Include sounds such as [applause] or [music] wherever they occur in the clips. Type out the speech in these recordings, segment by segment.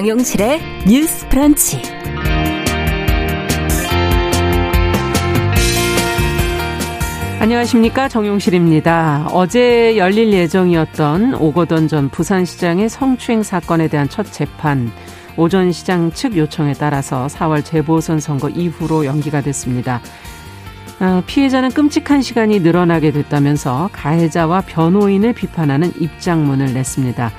정용실의 뉴스 프런치. 안녕하십니까 정용실입니다. 어제 열릴 예정이었던 오거돈 전 부산시장의 성추행 사건에 대한 첫 재판 오전 시장 측 요청에 따라서 4월 재보선 선거 이후로 연기가 됐습니다. 아, 피해자는 끔찍한 시간이 늘어나게 됐다면서 가해자와 변호인을 비판하는 입장문을 냈습니다.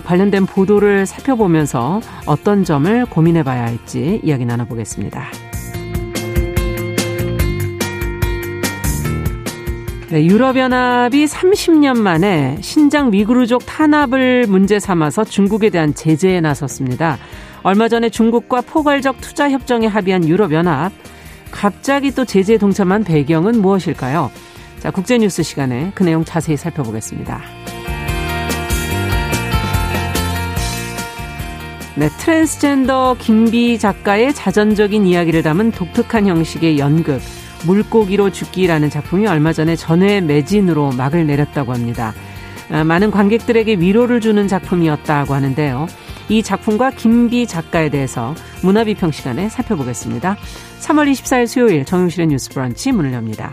관련된 보도를 살펴보면서 어떤 점을 고민해 봐야 할지 이야기 나눠보겠습니다. 네, 유럽연합이 30년 만에 신장 위구르족 탄압을 문제 삼아서 중국에 대한 제재에 나섰습니다. 얼마 전에 중국과 포괄적 투자 협정에 합의한 유럽연합. 갑자기 또 제재에 동참한 배경은 무엇일까요? 자, 국제뉴스 시간에 그 내용 자세히 살펴보겠습니다. 네, 트랜스젠더 김비 작가의 자전적인 이야기를 담은 독특한 형식의 연극. 물고기로 죽기라는 작품이 얼마 전에 전회 매진으로 막을 내렸다고 합니다. 아, 많은 관객들에게 위로를 주는 작품이었다고 하는데요. 이 작품과 김비 작가에 대해서 문화비평 시간에 살펴보겠습니다. 3월 24일 수요일 정용실의 뉴스 브런치 문을 엽니다.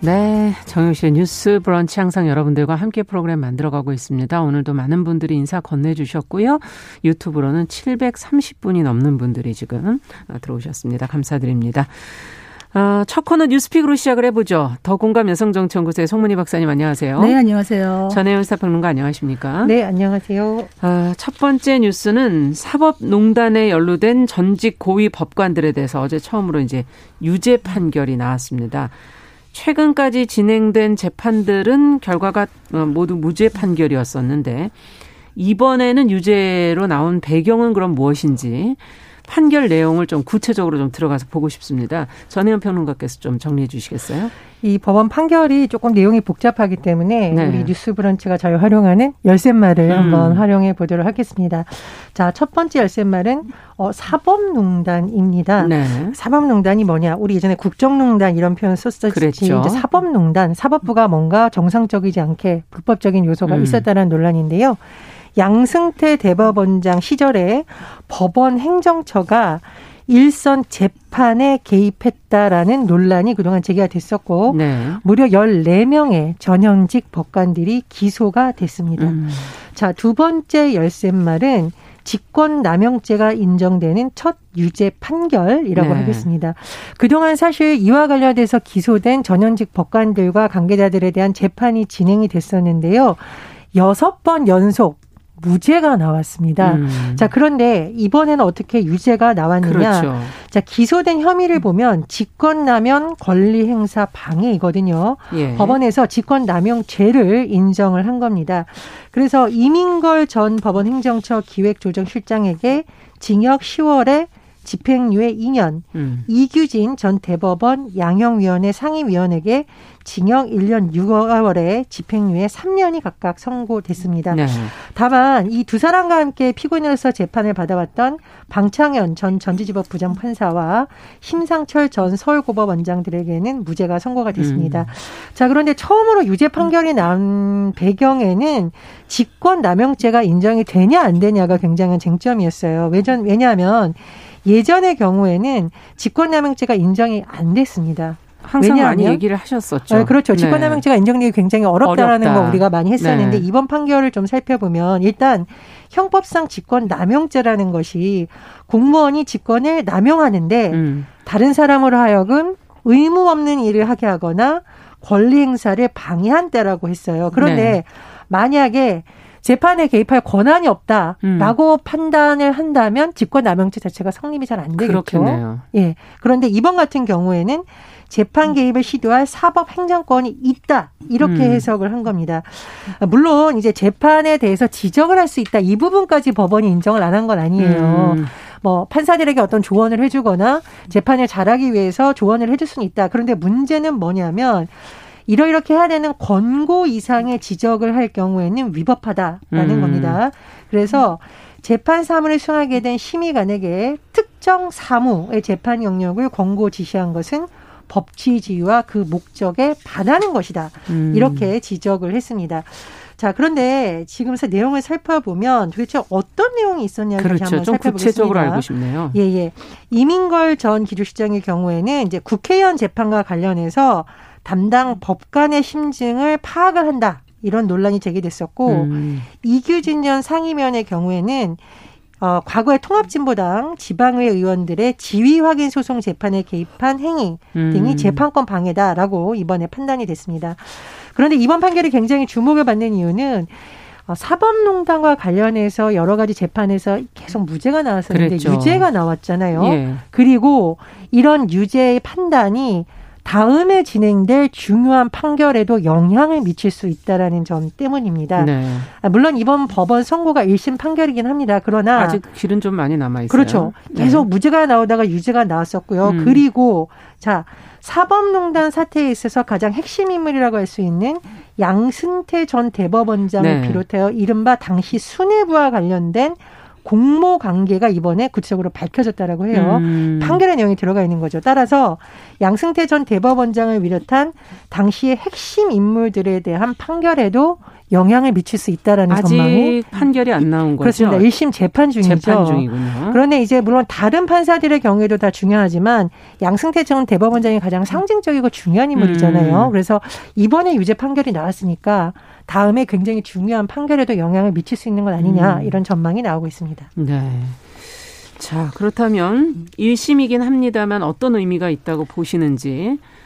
네, 정영실의 뉴스 브런치 항상 여러분들과 함께 프로그램 만들어가고 있습니다. 오늘도 많은 분들이 인사 건네주셨고요. 유튜브로는 730분이 넘는 분들이 지금 들어오셨습니다. 감사드립니다. 어, 첫 코너 뉴스픽으로 시작을 해보죠. 더 공감 여성정치연구소의 송문희 박사님 안녕하세요. 네, 안녕하세요. 전혜연 사평론가 안녕하십니까? 네, 안녕하세요. 어, 첫 번째 뉴스는 사법농단에 연루된 전직 고위 법관들에 대해서 어제 처음으로 이제 유죄 판결이 나왔습니다. 최근까지 진행된 재판들은 결과가 어, 모두 무죄 판결이었었는데 이번에는 유죄로 나온 배경은 그럼 무엇인지 판결 내용을 좀 구체적으로 좀 들어가서 보고 싶습니다. 전혜연 평론가께서 좀 정리해 주시겠어요? 이 법원 판결이 조금 내용이 복잡하기 때문에 네. 우리 뉴스 브런치가 잘 활용하는 열쇠말을 음. 한번 활용해 보도록 하겠습니다. 자, 첫 번째 열쇠말은 어, 사법농단입니다. 네. 사법농단이 뭐냐? 우리 예전에 국정농단 이런 표현 썼었지. 그랬죠. 이제 사법농단, 사법부가 뭔가 정상적이지 않게 불법적인 요소가 음. 있었다는 논란인데요. 양승태 대법원장 시절에 법원 행정처가 일선 재판에 개입했다라는 논란이 그동안 제기가 됐었고 네. 무려 14명의 전현직 법관들이 기소가 됐습니다. 음. 자, 두 번째 열쇠말은 직권 남용죄가 인정되는 첫 유죄 판결이라고 네. 하겠습니다. 그동안 사실 이와 관련돼서 기소된 전현직 법관들과 관계자들에 대한 재판이 진행이 됐었는데요. 여섯 번 연속 무죄가 나왔습니다. 음. 자, 그런데 이번에는 어떻게 유죄가 나왔느냐? 그렇죠. 자, 기소된 혐의를 보면 직권남용 권리행사 방해이거든요. 예. 법원에서 직권남용 죄를 인정을 한 겁니다. 그래서 이민걸 전 법원 행정처 기획조정실장에게 징역 10월에 집행유예 2년, 음. 이규진 전 대법원 양형위원회 상임위원에게 징역 1년 6개월에 집행유예 3년이 각각 선고됐습니다. 네. 다만 이 두 사람과 함께 피고인으로서 재판을 받아왔던 방창현 전 전지지법 부장판사와 심상철 전 서울고법원장들에게는 무죄가 선고가 됐습니다. 음. 자 그런데 처음으로 유죄 판결이 난 배경에는 직권 남용죄가 인정이 되냐 안 되냐가 굉장한 쟁점이었어요. 왜냐하면 예전의 경우에는 직권남용죄가 인정이 안 됐습니다. 항상 왜냐하면, 많이 얘기를 하셨었죠. 네, 그렇죠. 네. 직권남용죄가 인정되기 굉장히 어렵다라는 어렵다. 거 우리가 많이 했었는데 네. 이번 판결을 좀 살펴보면 일단 형법상 직권남용죄라는 것이 공무원이 직권을 남용하는데 음. 다른 사람으로 하여금 의무 없는 일을 하게 하거나 권리 행사를 방해한 때라고 했어요. 그런데 네. 만약에 재판에 개입할 권한이 없다라고 음. 판단을 한다면 직권남용죄 자체가 성립이 잘 안 되겠죠. 그렇겠네요. 예. 그런데 이번 같은 경우에는 재판 개입을 시도할 사법 행정권이 있다 이렇게 음. 해석을 한 겁니다. 물론 이제 재판에 대해서 지적을 할 수 있다 이 부분까지 법원이 인정을 안 한 건 아니에요. 음. 뭐 판사들에게 어떤 조언을 해주거나 재판을 잘하기 위해서 조언을 해줄 수는 있다. 그런데 문제는 뭐냐면 이러이렇게 해야 되는 권고 이상의 지적을 할 경우에는 위법하다라는 음. 겁니다. 그래서 재판 사무를 수행하게 된 심의관에게 특정 사무의 재판 영역을 권고 지시한 것은 법치지위와 그 목적에 반하는 것이다. 음. 이렇게 지적을 했습니다. 자, 그런데 지금서 내용을 살펴보면 도대체 어떤 내용이 있었냐를 그렇죠. 한번 좀 살펴보겠습니다. 구체적으로 알고 싶네요. 예, 예. 이민걸 전 기주시장의 경우에는 이제 국회의원 재판과 관련해서 담당 법관의 심증을 파악을 한다. 이런 논란이 제기됐었고 음. 이규진 전 상임위원의 경우에는 어, 과거에 통합진보당 지방의회 의원들의 지위 확인 소송 재판에 개입한 행위 등이 음. 재판권 방해다라고 이번에 판단이 됐습니다. 그런데 이번 판결이 굉장히 주목을 받는 이유는 어, 사법농단과 관련해서 여러 가지 재판에서 계속 무죄가 나왔었는데 그랬죠. 유죄가 나왔잖아요. 예. 그리고 이런 유죄의 판단이 다음에 진행될 중요한 판결에도 영향을 미칠 수 있다라는 점 때문입니다. 네. 아, 물론 이번 법원 선고가 1심 판결이긴 합니다. 그러나 아직 길은 좀 많이 남아 있어요. 그렇죠. 네. 계속 네. 무죄가 나오다가 유죄가 나왔었고요. 음. 그리고 자 사법농단 사태에 있어서 가장 핵심 인물이라고 할 수 있는 양승태 전 대법원장을 네. 비롯하여 이른바 당시 수뇌부와 관련된 공모 관계가 이번에 구체적으로 밝혀졌다라고 해요. 음. 판결의 내용이 들어가 있는 거죠. 따라서 양승태 전 대법원장을 비롯한 당시의 핵심 인물들에 대한 판결에도 영향을 미칠 수 있다라는 아직 전망이 판결이 안 나온 거죠. 그렇습니다. 1심 재판 중이죠. 재판 중이군요. 그런데 이제 물론 다른 판사들의 경우에도 다 중요하지만 양승태 전 대법원장이 가장 상징적이고 중요한 인물이잖아요. 음. 그래서 이번에 유죄 판결이 나왔으니까 다음에 굉장히 중요한 판결에도 영향을 미칠 수 있는 건 아니냐 음. 이런 전망이 나오고 있습니다. 네. 자, 그렇다면 1심이긴 합니다만 어떤 의미가 있다고 보시는지 어,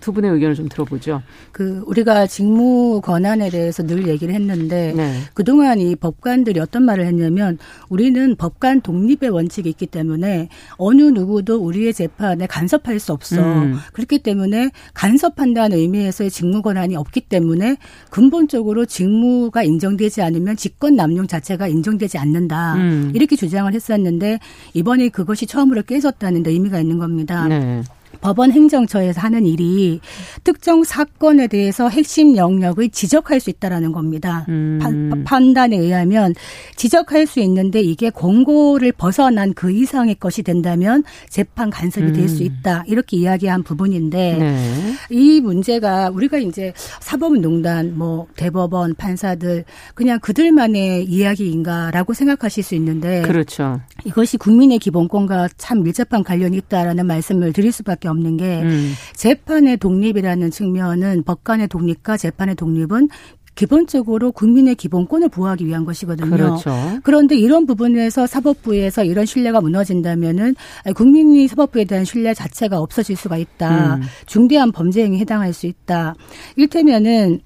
두 분의 의견을 좀 들어보죠. 그 우리가 직무 권한에 대해서 늘 얘기를 했는데 네. 그동안 이 법관들이 어떤 말을 했냐면 우리는 법관 독립의 원칙이 있기 때문에 어느 누구도 우리의 재판에 간섭할 수 없어. 음. 그렇기 때문에 간섭한다는 의미에서의 직무 권한이 없기 때문에 근본적으로 직무가 인정되지 않으면 직권 남용 자체가 인정되지 않는다. 음. 이렇게 주장을 했었는데 이번에 그것이 처음으로 깨졌다는 데 의미가 있는 겁니다. 네. 법원 행정처에서 하는 일이 특정 사건에 대해서 핵심 영역을 지적할 수 있다라는 겁니다. 음. 파, 판단에 의하면 지적할 수 있는데 이게 공고를 벗어난 그 이상의 것이 된다면 재판 간섭이 음. 될수 있다. 이렇게 이야기한 부분인데 네. 이 문제가 우리가 이제 사법농단 뭐 대법원 판사들 그냥 그들만의 이야기인가라고 생각하실 수 있는데 그렇죠. 이것이 국민의 기본권과 참 밀접한 관련이 있다라는 말씀을 드릴 수밖에 없는 게 음. 재판의 독립이라는 측면은 법관의 독립과 재판의 독립은 기본적으로 국민의 기본권을 보호하기 위한 것이거든요. 그렇죠. 그런데 이런 부분에서 사법부에서 이런 신뢰가 무너진다면은 국민이 사법부에 대한 신뢰 자체가 없어질 수가 있다. 음. 중대한 범죄 행위에 해당할 수 있다. 일테면은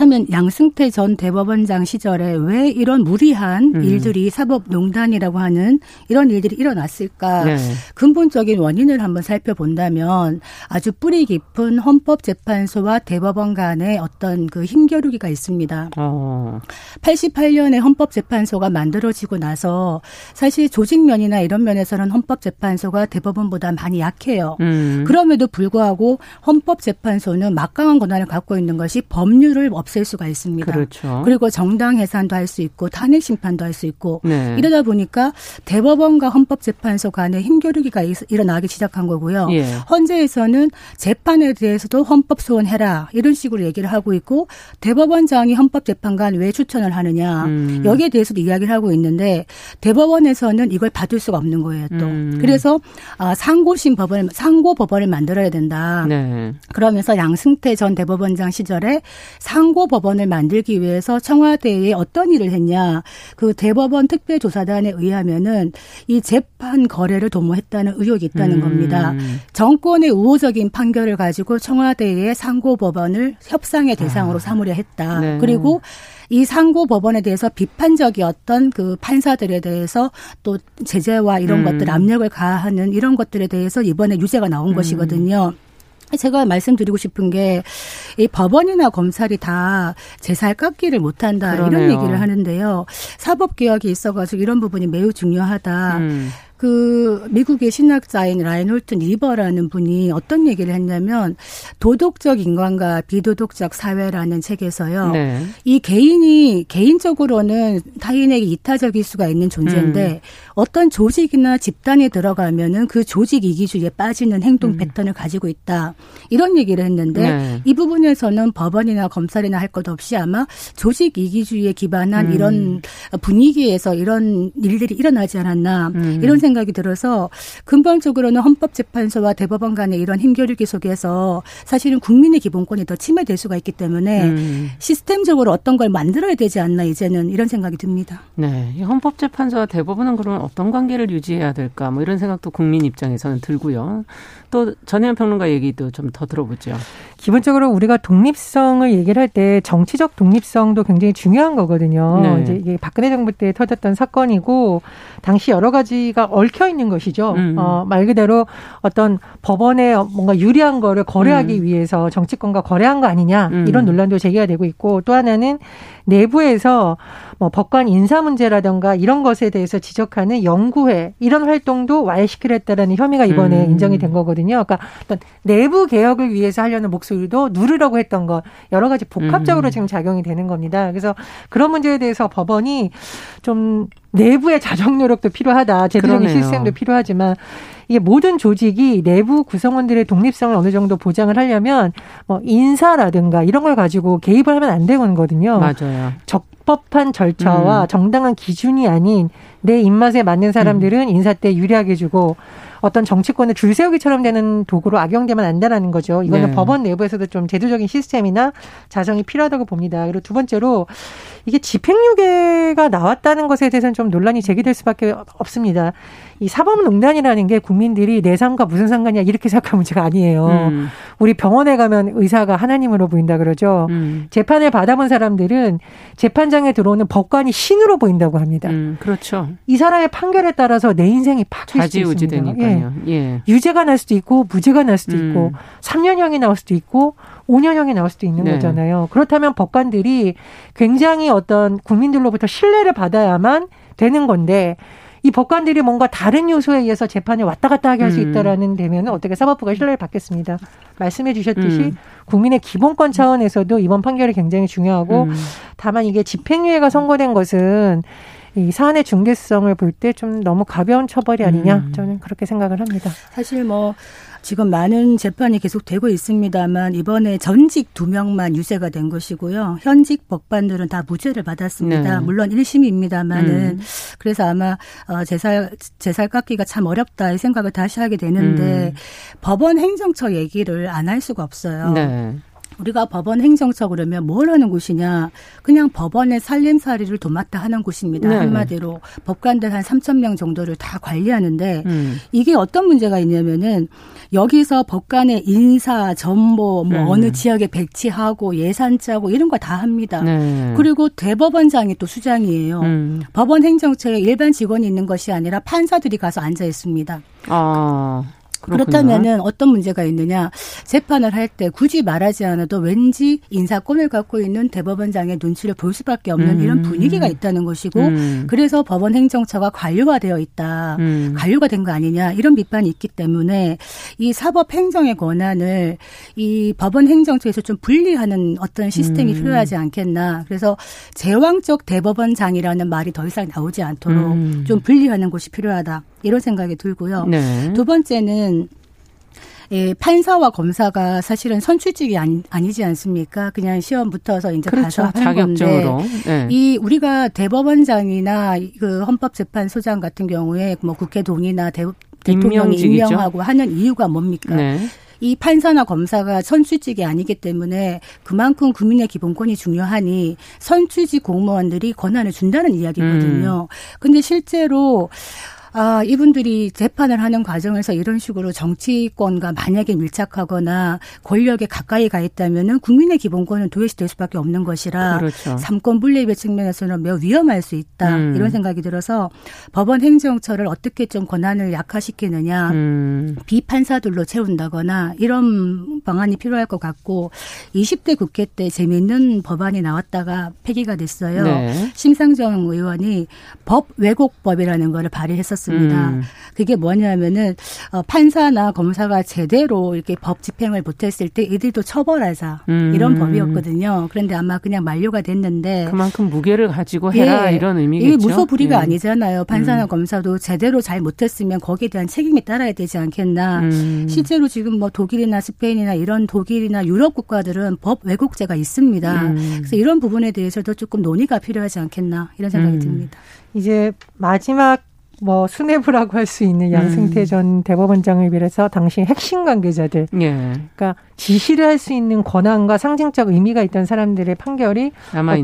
그렇다면 양승태 전 대법원장 시절에 왜 이런 무리한 음. 일들이 사법농단이라고 하는 이런 일들이 일어났을까? 네. 근본적인 원인을 한번 살펴본다면 아주 뿌리 깊은 헌법재판소와 대법원 간의 어떤 그 힘겨루기가 있습니다. 어. 88년에 헌법재판소가 만들어지고 나서 사실 조직면이나 이런 면에서는 헌법재판소가 대법원보다 많이 약해요. 음. 그럼에도 불구하고 헌법재판소는 막강한 권한을 갖고 있는 것이 법률을 없앨 수가 있습니다. 그렇죠. 그리고 정당 해산도 할 수 있고 탄핵 심판도 할 수 있고 네. 이러다 보니까 대법원과 헌법재판소 간의 힘겨루기가 일어나기 시작한 거고요. 예. 헌재에서는 재판에 대해서도 헌법 소원해라 이런 식으로 얘기를 하고 있고 대법원장이 헌법재판관 왜 추천을 하느냐 음. 여기에 대해서도 이야기를 하고 있는데 대법원에서는 이걸 받을 수가 없는 거예요. 또 음. 그래서 아, 상고심 법원을 상고 법원을 만들어야 된다. 네. 그러면서 양승태 전 대법원장 시절에 상 상고 법원을 만들기 위해서 청와대에 어떤 일을 했냐. 그 대법원 특별조사단에 의하면은 이 재판 거래를 도모했다는 의혹이 있다는 음. 겁니다. 정권의 우호적인 판결을 가지고 청와대에 상고 법원을 협상의 대상으로 아. 삼으려 했다. 네. 그리고 이 상고 법원에 대해서 비판적이었던 그 판사들에 대해서 또 제재와 이런 음. 것들 압력을 가하는 이런 것들에 대해서 이번에 유죄가 나온 음. 것이거든요. 제가 말씀드리고 싶은 게 이 법원이나 검찰이 다 제살 깎기를 못한다 그러네요. 이런 얘기를 하는데요. 사법 개혁이 있어가지고 이런 부분이 매우 중요하다. 음. 그 미국의 신학자인 라인홀튼 리버라는 분이 어떤 얘기를 했냐면 도덕적 인간과 비도덕적 사회라는 책에서요. 네. 이 개인이 개인적으로는 타인에게 이타적일 수가 있는 존재인데 음. 어떤 조직이나 집단에 들어가면은 그 조직 이기주의에 빠지는 행동 음. 패턴을 가지고 있다. 이런 얘기를 했는데 네. 이 부분에서는 법원이나 검찰이나 할 것 없이 아마 조직 이기주의에 기반한 음. 이런 분위기에서 이런 일들이 일어나지 않았나 음. 이런 생각 생각이 들어서 근본적으로는 헌법재판소와 대법원 간의 이런 힘겨루기 속에서 사실은 국민의 기본권이 더 침해될 수가 있기 때문에 음. 시스템적으로 어떤 걸 만들어야 되지 않나 이제는 이런 생각이 듭니다. 네. 헌법재판소와 대법원은 그럼 어떤 관계를 유지해야 될까 뭐 이런 생각도 국민 입장에서는 들고요. 또 전혜연 평론가 얘기도 좀 더 들어보죠. 기본적으로 우리가 독립성을 얘기를 할 때 정치적 독립성도 굉장히 중요한 거거든요. 네. 이제 이게 박근혜 정부 때 터졌던 사건이고 당시 여러 가지가 얽혀 있는 것이죠. 음. 어, 말 그대로 어떤 법원에 뭔가 유리한 거를 거래하기 음. 위해서 정치권과 거래한 거 아니냐 음. 이런 논란도 제기가 되고 있고 또 하나는 내부에서 뭐 법관 인사 문제라든가 이런 것에 대해서 지적하는 연구회 이런 활동도 와해시키려 했다라는 혐의가 이번에 음. 인정이 된 거거든요. 그러니까 어떤 내부 개혁을 위해서 하려는 목소리도 누르려고 했던 것 여러 가지 복합적으로 음. 지금 작용이 되는 겁니다. 그래서 그런 문제에 대해서 법원이 좀 내부의 자정 노력도 필요하다. 제도적인. 시스템도 필요하지만 이게 모든 조직이 내부 구성원들의 독립성을 어느 정도 보장을 하려면 뭐 인사라든가 이런 걸 가지고 개입을 하면 안 되거든요. 맞아요. 적법한 절차와 음. 정당한 기준이 아닌 내 입맛에 맞는 사람들은 음. 인사 때 유리하게 주고 어떤 정치권의 줄 세우기처럼 되는 도구로 악용되면 안 된다는 거죠. 이거는 네. 법원 내부에서도 좀 제도적인 시스템이나 자성이 필요하다고 봅니다. 그리고 두 번째로 이게 집행유예가 나왔다는 것에 대해서는 좀 논란이 제기될 수밖에 없습니다. 이 사법농단이라는 게 국민들이 내 삶과 무슨 상관이야 이렇게 생각할 문제가 아니에요. 음. 우리 병원에 가면 의사가 하나님으로 보인다 그러죠. 음. 재판을 받아본 사람들은 재판장에 들어오는 법관이 신으로 보인다고 합니다. 음, 그렇죠. 이 사람의 판결에 따라서 내 인생이 바뀔 수 있습니다. 예. 예. 유죄가 날 수도 있고 무죄가 날 수도 있고 음. 3년형이 나올 수도 있고 5년형이 나올 수도 있는 네. 거잖아요. 그렇다면 법관들이 굉장히 어떤 국민들로부터 신뢰를 받아야만 되는 건데 이 법관들이 뭔가 다른 요소에 의해서 재판에 왔다 갔다 하게 할수 음. 있다라는 되면 어떻게 사법부가 신뢰를 받겠습니다. 말씀해 주셨듯이 음. 국민의 기본권 차원에서도 이번 판결이 굉장히 중요하고 음. 다만 이게 집행유예가 선고된 것은 이 사안의 중대성을 볼 때 좀 너무 가벼운 처벌이 아니냐 음. 저는 그렇게 생각을 합니다. 사실 뭐 지금 많은 재판이 계속되고 있습니다만 이번에 전직 두 명만 유죄가 된 것이고요. 현직 법관들은 다 무죄를 받았습니다. 네. 물론 1심입니다만은 음. 그래서 아마 어 제살 제살 깎기가 참 어렵다 이 생각을 다시 하게 되는데 음. 법원 행정처 얘기를 안 할 수가 없어요. 네. 우리가 법원 행정처 그러면 뭘 하는 곳이냐? 그냥 법원의 살림살이를 도맡아 하는 곳입니다. 네. 한마디로 법관들 한 3천 명 정도를 다 관리하는데 음. 이게 어떤 문제가 있냐면은 여기서 법관의 인사, 전보, 뭐 음. 어느 지역에 배치하고 예산 짜고 이런 거 다 합니다. 네. 그리고 대법원장이 또 수장이에요. 음. 법원 행정처에 일반 직원이 있는 것이 아니라 판사들이 가서 앉아 있습니다. 아. 그렇다면은 어떤 문제가 있느냐? 재판을 할 때 굳이 말하지 않아도 왠지 인사권을 갖고 있는 대법원장의 눈치를 볼 수밖에 없는 음. 이런 분위기가 있다는 것이고, 음. 그래서 법원 행정처가 관료화되어 있다, 음. 관료가 된 거 아니냐 이런 비판이 있기 때문에 이 사법 행정의 권한을 이 법원 행정처에서 좀 분리하는 어떤 시스템이 음. 필요하지 않겠나. 그래서 제왕적 대법원장이라는 말이 더 이상 나오지 않도록 음. 좀 분리하는 것이 필요하다. 이런 생각이 들고요. 네. 두 번째는 예, 판사와 검사가 사실은 선출직이 아니, 아니지 않습니까? 그냥 시험 붙어서 이제 그렇죠. 가서 하는 자격적으로. 건데 네. 이 우리가 대법원장이나 그 헌법재판소장 같은 경우에 뭐 국회 동의나 대, 대통령이 임명하고 하는 이유가 뭡니까? 네. 이 판사나 검사가 선출직이 아니기 때문에 그만큼 국민의 기본권이 중요하니 선출직 공무원들이 권한을 준다는 이야기거든요. 음. 근데 실제로 아, 이분들이 재판을 하는 과정에서 이런 식으로 정치권과 만약에 밀착하거나 권력에 가까이 가 있다면은 국민의 기본권은 도외시될 수밖에 없는 것이라 그렇죠. 삼권 분립의 측면에서는 매우 위험할 수 있다. 음. 이런 생각이 들어서 법원 행정처를 어떻게 좀 권한을 약화시키느냐, 음. 비판사들로 채운다거나 이런 방안이 필요할 것 같고 20대 국회 때 재미있는 법안이 나왔다가 폐기가 됐어요. 네. 심상정 의원이 법 왜곡법이라는 거를 발의했었 습니다. 음. 그게 뭐냐면은 어, 판사나 검사가 제대로 이렇게 법 집행을 못했을 때 이들도 처벌하자 음. 이런 법이었거든요. 그런데 아마 그냥 만료가 됐는데 그만큼 무게를 가지고 해라 예. 이런 의미겠죠. 이게 무소불위가 예. 아니잖아요. 판사나 음. 검사도 제대로 잘 못했으면 거기에 대한 책임이 따라야 되지 않겠나. 음. 실제로 지금 뭐 독일이나 스페인이나 이런 독일이나 유럽 국가들은 법 왜곡죄가 있습니다. 음. 그래서 이런 부분에 대해서도 조금 논의가 필요하지 않겠나 이런 생각이 음. 듭니다. 이제 마지막 뭐 수뇌부라고 할 수 있는 양승태 음. 전 대법원장을 비롯해서 당시 핵심 관계자들, 예. 그러니까 지시를 할 수 있는 권한과 상징적 의미가 있던 사람들의 판결이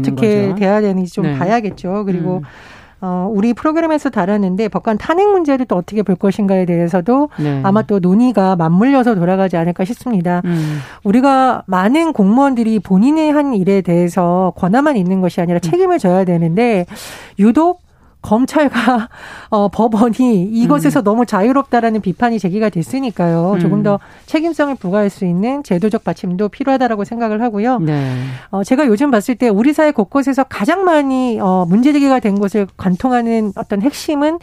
어떻게 돼야 되는지 좀 네. 봐야겠죠. 그리고 음. 어, 우리 프로그램에서 다뤘는데 법관 탄핵 문제를 또 어떻게 볼 것인가에 대해서도 네. 아마 또 논의가 맞물려서 돌아가지 않을까 싶습니다. 음. 우리가 많은 공무원들이 본인의 한 일에 대해서 권한만 있는 것이 아니라 책임을 져야 되는데 유독 검찰과 [laughs] 어, 법원이 이것에서 음. 너무 자유롭다라는 비판이 제기가 됐으니까요. 음. 조금 더 책임성을 부과할 수 있는 제도적 받침도 필요하다라고 생각을 하고요. 네. 어, 제가 요즘 봤을 때 우리 사회 곳곳에서 가장 많이 어, 문제 제기가 된 것을 관통하는 어떤 핵심은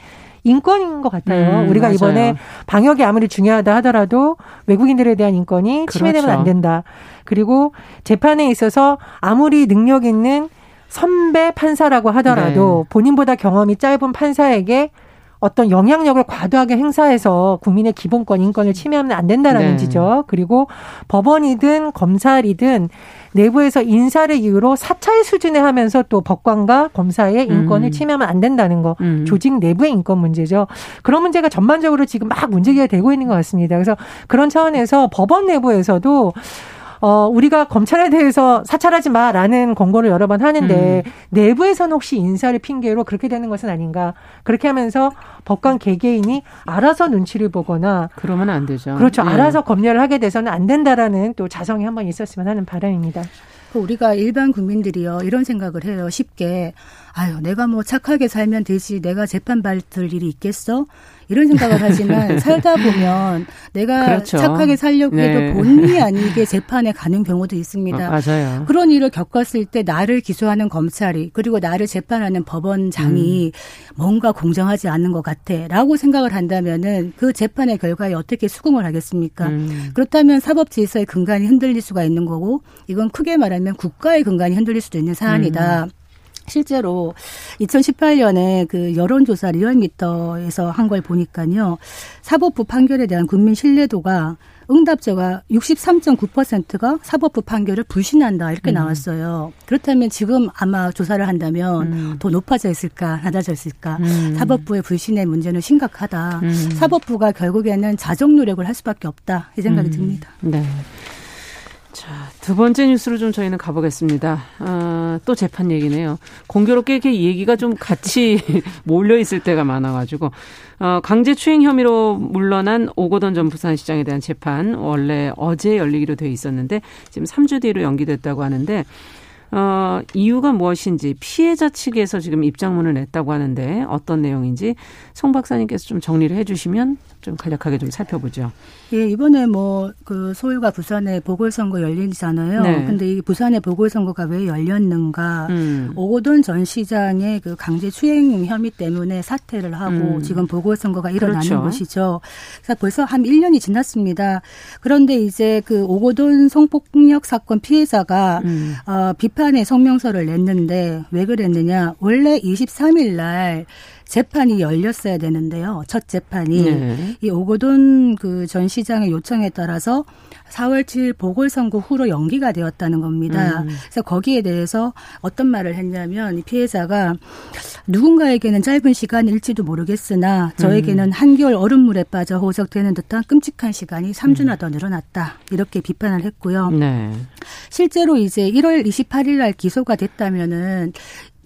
인권인 것 같아요. 음, 우리가 맞아요. 이번에 방역이 아무리 중요하다 하더라도 외국인들에 대한 인권이 침해되면 그렇죠. 안 된다. 그리고 재판에 있어서 아무리 능력 있는 선배 판사라고 하더라도 네. 본인보다 경험이 짧은 판사에게 어떤 영향력을 과도하게 행사해서 국민의 기본권, 인권을 침해하면 안 된다라는 네. 지적. 그리고 법원이든 검찰이든 내부에서 인사를 이유로 사찰 수준에 하면서 또 법관과 검사의 인권을 음. 침해하면 안 된다는 거. 음. 조직 내부의 인권 문제죠. 그런 문제가 전반적으로 지금 막 문제가 되고 있는 것 같습니다. 그래서 그런 차원에서 법원 내부에서도 어, 우리가 검찰에 대해서 사찰하지 마라는 권고를 여러 번 하는데 음. 내부에서는 혹시 인사를 핑계로 그렇게 되는 것은 아닌가. 그렇게 하면서 법관 개개인이 알아서 눈치를 보거나 그러면 안 되죠. 그렇죠. 네. 알아서 검열을 하게 돼서는 안 된다라는 또 자성이 한번 있었으면 하는 바람입니다. 그 우리가 일반 국민들이요 이런 생각을 해요 쉽게 아유 내가 뭐 착하게 살면 되지 내가 재판 받을 일이 있겠어 이런 생각을 하지만 [laughs] 살다 보면 내가 그렇죠. 착하게 살려고 해도 네. 본의 [laughs] 아니게 재판에 가는 경우도 있습니다. 어, 맞아요. 그런 일을 겪었을 때 나를 기소하는 검찰이 그리고 나를 재판하는 법원장이 음. 뭔가 공정하지 않는 것 같아라고 생각을 한다면은 그 재판의 결과에 어떻게 수긍을 하겠습니까? 음. 그렇다면 사법 질서의 근간이 흔들릴 수가 있는 거고 이건 크게 말하면 국가의 근간이 흔들릴 수도 있는 사안이다. 음. 실제로 2018년에 그 여론조사 리얼미터에서 한 걸 보니까요. 사법부 판결에 대한 국민 신뢰도가 응답자가 63.9%가 사법부 판결을 불신한다 이렇게 음. 나왔어요. 그렇다면 지금 아마 조사를 한다면 음. 더 높아져 있을까 낮아져 있을까? 음. 사법부의 불신의 문제는 심각하다. 음. 사법부가 결국에는 자정 노력을 할 수밖에 없다 이 생각이 음. 듭니다. 네. 자, 두 번째 뉴스로 좀 저희는 가보겠습니다. 아, 또 재판 얘기네요. 공교롭게 이렇게 얘기가 좀 같이 [laughs] 몰려 있을 때가 많아가지고, 어, 강제추행 혐의로 물러난 오거돈 전 부산시장에 대한 재판, 원래 어제 열리기로 돼 있었는데, 지금 3주 뒤로 연기됐다고 하는데, 어, 이유가 무엇인지 피해자 측에서 지금 입장문을 냈다고 하는데 어떤 내용인지 송 박사님께서 좀 정리를 해주시면 좀 간략하게 좀 살펴보죠. 예, 이번에 뭐 그 서울과 부산의 보궐선거 열리잖아요. 네. 근데 이 부산의 보궐선거가 왜 열렸는가? 음. 오고돈 전 시장의 그 강제 추행 혐의 때문에 사퇴를 하고 음. 지금 보궐선거가 일어나는 그렇죠. 것이죠. 그래서 벌써 한 1년이 지났습니다. 그런데 이제 그 오고돈 성폭력 사건 피해자가 음. 어, 비판 의 성명서를 냈는데 왜 그랬느냐? 원래 23일 날 재판이 열렸어야 되는데요. 첫 재판이 네. 이 오고돈 그 전 시장의 요청에 따라서 4월 7일 보궐선거 후로 연기가 되었다는 겁니다. 음. 그래서 거기에 대해서 어떤 말을 했냐면 피해자가 누군가에게는 짧은 시간일지도 모르겠으나 저에게는 음. 한겨울 얼음물에 빠져 호적되는 듯한 끔찍한 시간이 3주나 음. 더 늘어났다. 이렇게 비판을 했고요. 네. 실제로 이제 1월 28일 날 기소가 됐다면은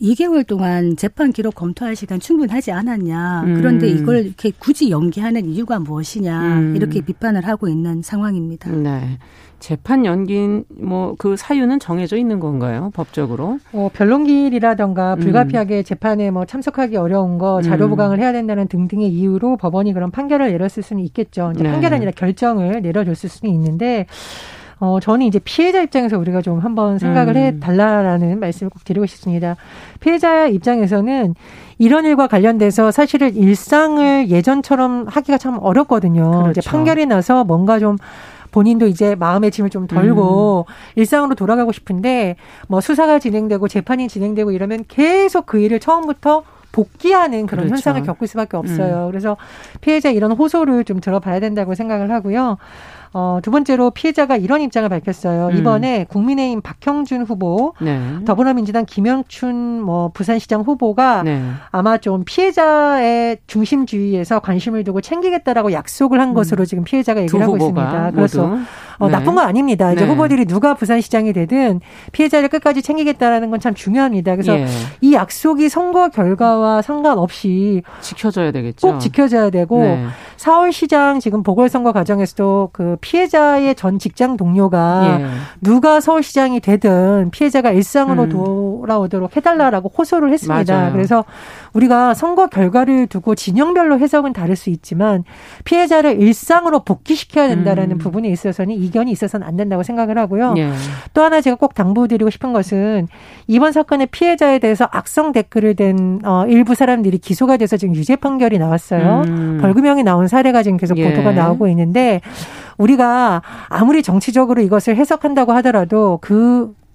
2개월 동안 재판 기록 검토할 시간 충분하지 않았냐. 음. 그런데 이걸 이렇게 굳이 연기하는 이유가 무엇이냐. 음. 이렇게 비판을 하고 있는 상황입니다. 네. 재판 연기뭐 그 사유는 정해져 있는 건가요? 법적으로? 어, 변론기일이라던가 음. 불가피하게 음. 재판에 뭐 참석하기 어려운 거 자료 음. 보강을 해야 된다는 등등의 이유로 법원이 그런 판결을 내렸을 수는 있겠죠. 이제 네. 판결 아니라 결정을 내려줬을 수는 있는데 어, 저는 이제 피해자 입장에서 우리가 좀 한번 생각을 음. 해 달라라는 말씀을 꼭 드리고 싶습니다. 피해자 입장에서는 이런 일과 관련돼서 사실은 일상을 예전처럼 하기가 참 어렵거든요. 그렇죠. 이제 판결이 나서 뭔가 좀 본인도 이제 마음의 짐을 좀 덜고 음. 일상으로 돌아가고 싶은데 뭐 수사가 진행되고 재판이 진행되고 이러면 계속 그 일을 처음부터 복귀하는 그런 그렇죠. 현상을 겪을 수밖에 없어요. 음. 그래서 피해자 이런 호소를 좀 들어봐야 된다고 생각을 하고요. 어, 두 번째로 피해자가 이런 입장을 밝혔어요. 음. 이번에 국민의힘 박형준 후보, 네. 더불어민주당 김영춘 뭐 부산시장 후보가 네. 아마 좀 피해자의 중심주의에서 관심을 두고 챙기겠다라고 약속을 한 음. 것으로 지금 피해자가 얘기를 하고 있습니다. 그래서 어, 네. 나쁜 건 아닙니다. 이제 네. 후보들이 누가 부산시장이 되든 피해자를 끝까지 챙기겠다라는 건 참 중요합니다. 그래서 예. 이 약속이 선거 결과와 상관없이 지켜져야 되겠죠. 꼭 지켜져야 되고 네. 4월 시장 지금 보궐선거 과정에서도 그 피해자의 전 직장 동료가 예. 누가 서울시장이 되든 피해자가 일상으로 음. 돌아오도록 해달라라고 호소를 했습니다. 맞아요. 그래서 우리가 선거 결과를 두고 진영별로 해석은 다를 수 있지만 피해자를 일상으로 복귀시켜야 된다라는 음. 부분에 있어서는 이견이 있어서는 안 된다고 생각을 하고요. 예. 또 하나 제가 꼭 당부드리고 싶은 것은 이번 사건의 피해자에 대해서 악성 댓글을 댄 어, 일부 사람들이 기소가 돼서 지금 유죄 판결이 나왔어요. 음. 벌금형이 나온 사례가 지금 계속 예. 보도가 나오고 있는데 우리가 아무리 정치적으로 이것을 해석한다고 하더라도 그 어,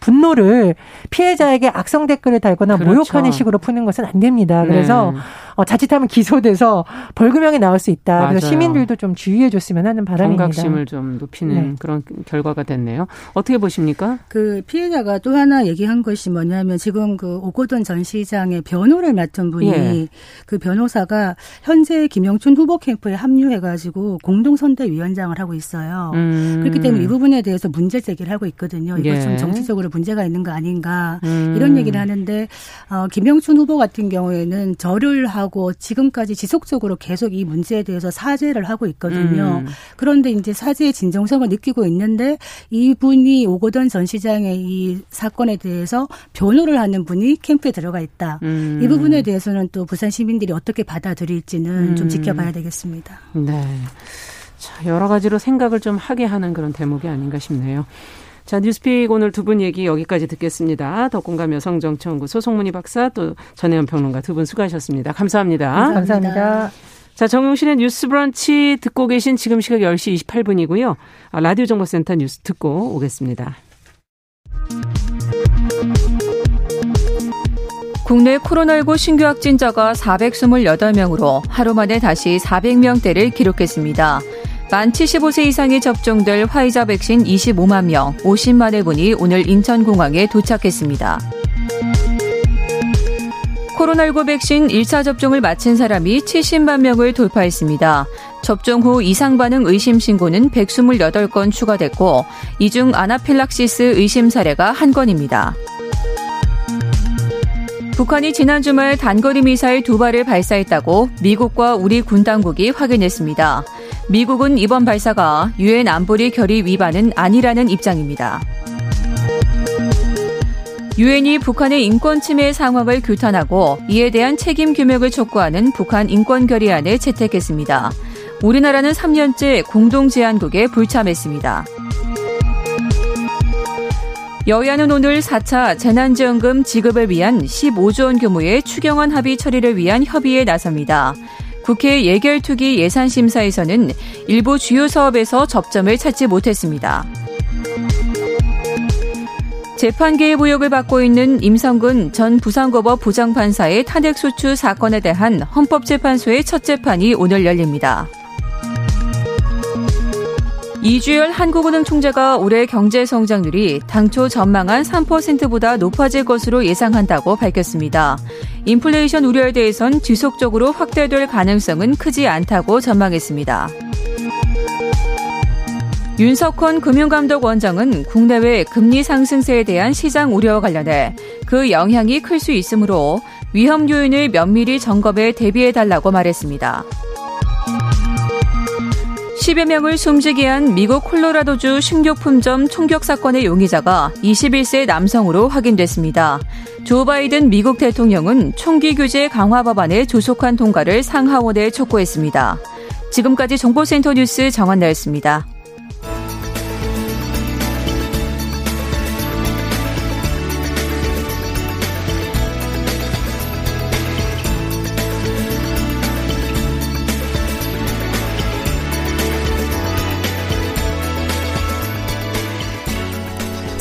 분노를 피해자에게 악성 댓글을 달거나 그렇죠. 모욕하는 식으로 푸는 것은 안 됩니다. 그래서 네. 어, 자칫하면 기소돼서 벌금형이 나올 수 있다. 맞아요. 그래서 시민들도 좀 주의해 줬으면 하는 바람입니다. 경각심을 좀 높이는 네. 그런 결과가 됐네요. 어떻게 보십니까? 그 피해자가 또 하나 얘기한 것이 뭐냐면 지금 그 오고돈 전 시장의 변호를 맡은 분이 예. 그 변호사가 현재 김영춘 후보 캠프에 합류해가지고 공동선대위원장을 하고 있어요. 음. 그렇기 때문에 이 부분에 대해서 문제 제기를 하고 있거든요. 이것 좀 예. 정치적 으로 문제가 있는 거 아닌가 음. 이런 얘기를 하는데 어, 김영춘 후보 같은 경우에는 절을 하고 지금까지 지속적으로 계속 이 문제에 대해서 사죄를 하고 있거든요. 음. 그런데 이제 사죄의 진정성을 느끼고 있는데 이분이 오고던 전 시장의 이 사건에 대해서 변호를 하는 분이 캠프에 들어가 있다. 음. 이 부분에 대해서는 또 부산 시민들이 어떻게 받아들일지는 음. 좀 지켜봐야 되겠습니다. 네. 자, 여러 가지로 생각을 좀 하게 하는 그런 대목이 아닌가 싶네요. 자, 뉴스픽 오늘 두 분 얘기 여기까지 듣겠습니다. 덕공감 여성정치연구소 송문희 박사 또 전혜연 평론가 두 분 수고하셨습니다. 감사합니다. 감사합니다. 감사합니다. 자, 정용실의 뉴스 브런치 듣고 계신 지금 시각 10시 28분이고요. 아, 라디오 정보센터 뉴스 듣고 오겠습니다. 국내 코로나19 신규 확진자가 428명으로 하루 만에 다시 400명대를 기록했습니다. 만 75세 이상이 접종될 화이자 백신 25만 명, 50만 회분이 오늘 인천공항에 도착했습니다. 코로나19 백신 1차 접종을 마친 사람이 70만 명을 돌파했습니다. 접종 후 이상 반응 의심 신고는 128건 추가됐고, 이 중 아나필락시스 의심 사례가 한 건입니다. 북한이 지난 주말 단거리 미사일 두 발을 발사했다고 미국과 우리 군 당국이 확인했습니다. 미국은 이번 발사가 유엔 안보리 결의 위반은 아니라는 입장입니다. 유엔이 북한의 인권 침해 상황을 규탄하고 이에 대한 책임 규명을 촉구하는 북한 인권 결의안을 채택했습니다. 우리나라는 3년째 공동 제안국에 불참했습니다. 여야는 오늘 4차 재난지원금 지급을 위한 15조 원 규모의 추경안 합의 처리를 위한 협의에 나섭니다. 국회 예결투기 예산심사에서는 일부 주요 사업에서 접점을 찾지 못했습니다. 재판계의 모욕을 받고 있는 임성근 전 부산고법 부장판사의 탄핵소추 사건에 대한 헌법재판소의 첫 재판이 오늘 열립니다. 이주열 한국은행 총재가 올해 경제 성장률이 당초 전망한 3%보다 높아질 것으로 예상한다고 밝혔습니다. 인플레이션 우려에 대해선 지속적으로 확대될 가능성은 크지 않다고 전망했습니다. 윤석헌 금융감독원장은 국내외 금리 상승세에 대한 시장 우려와 관련해 그 영향이 클 수 있으므로 위험 요인을 면밀히 점검해 대비해 달라고 말했습니다. 10여 명을 숨지게 한 미국 콜로라도주 식료품점 총격 사건의 용의자가 21세 남성으로 확인됐습니다. 조 바이든 미국 대통령은 총기 규제 강화 법안의 조속한 통과를 상하원에 촉구했습니다. 지금까지 정보센터 뉴스 정한나였습니다.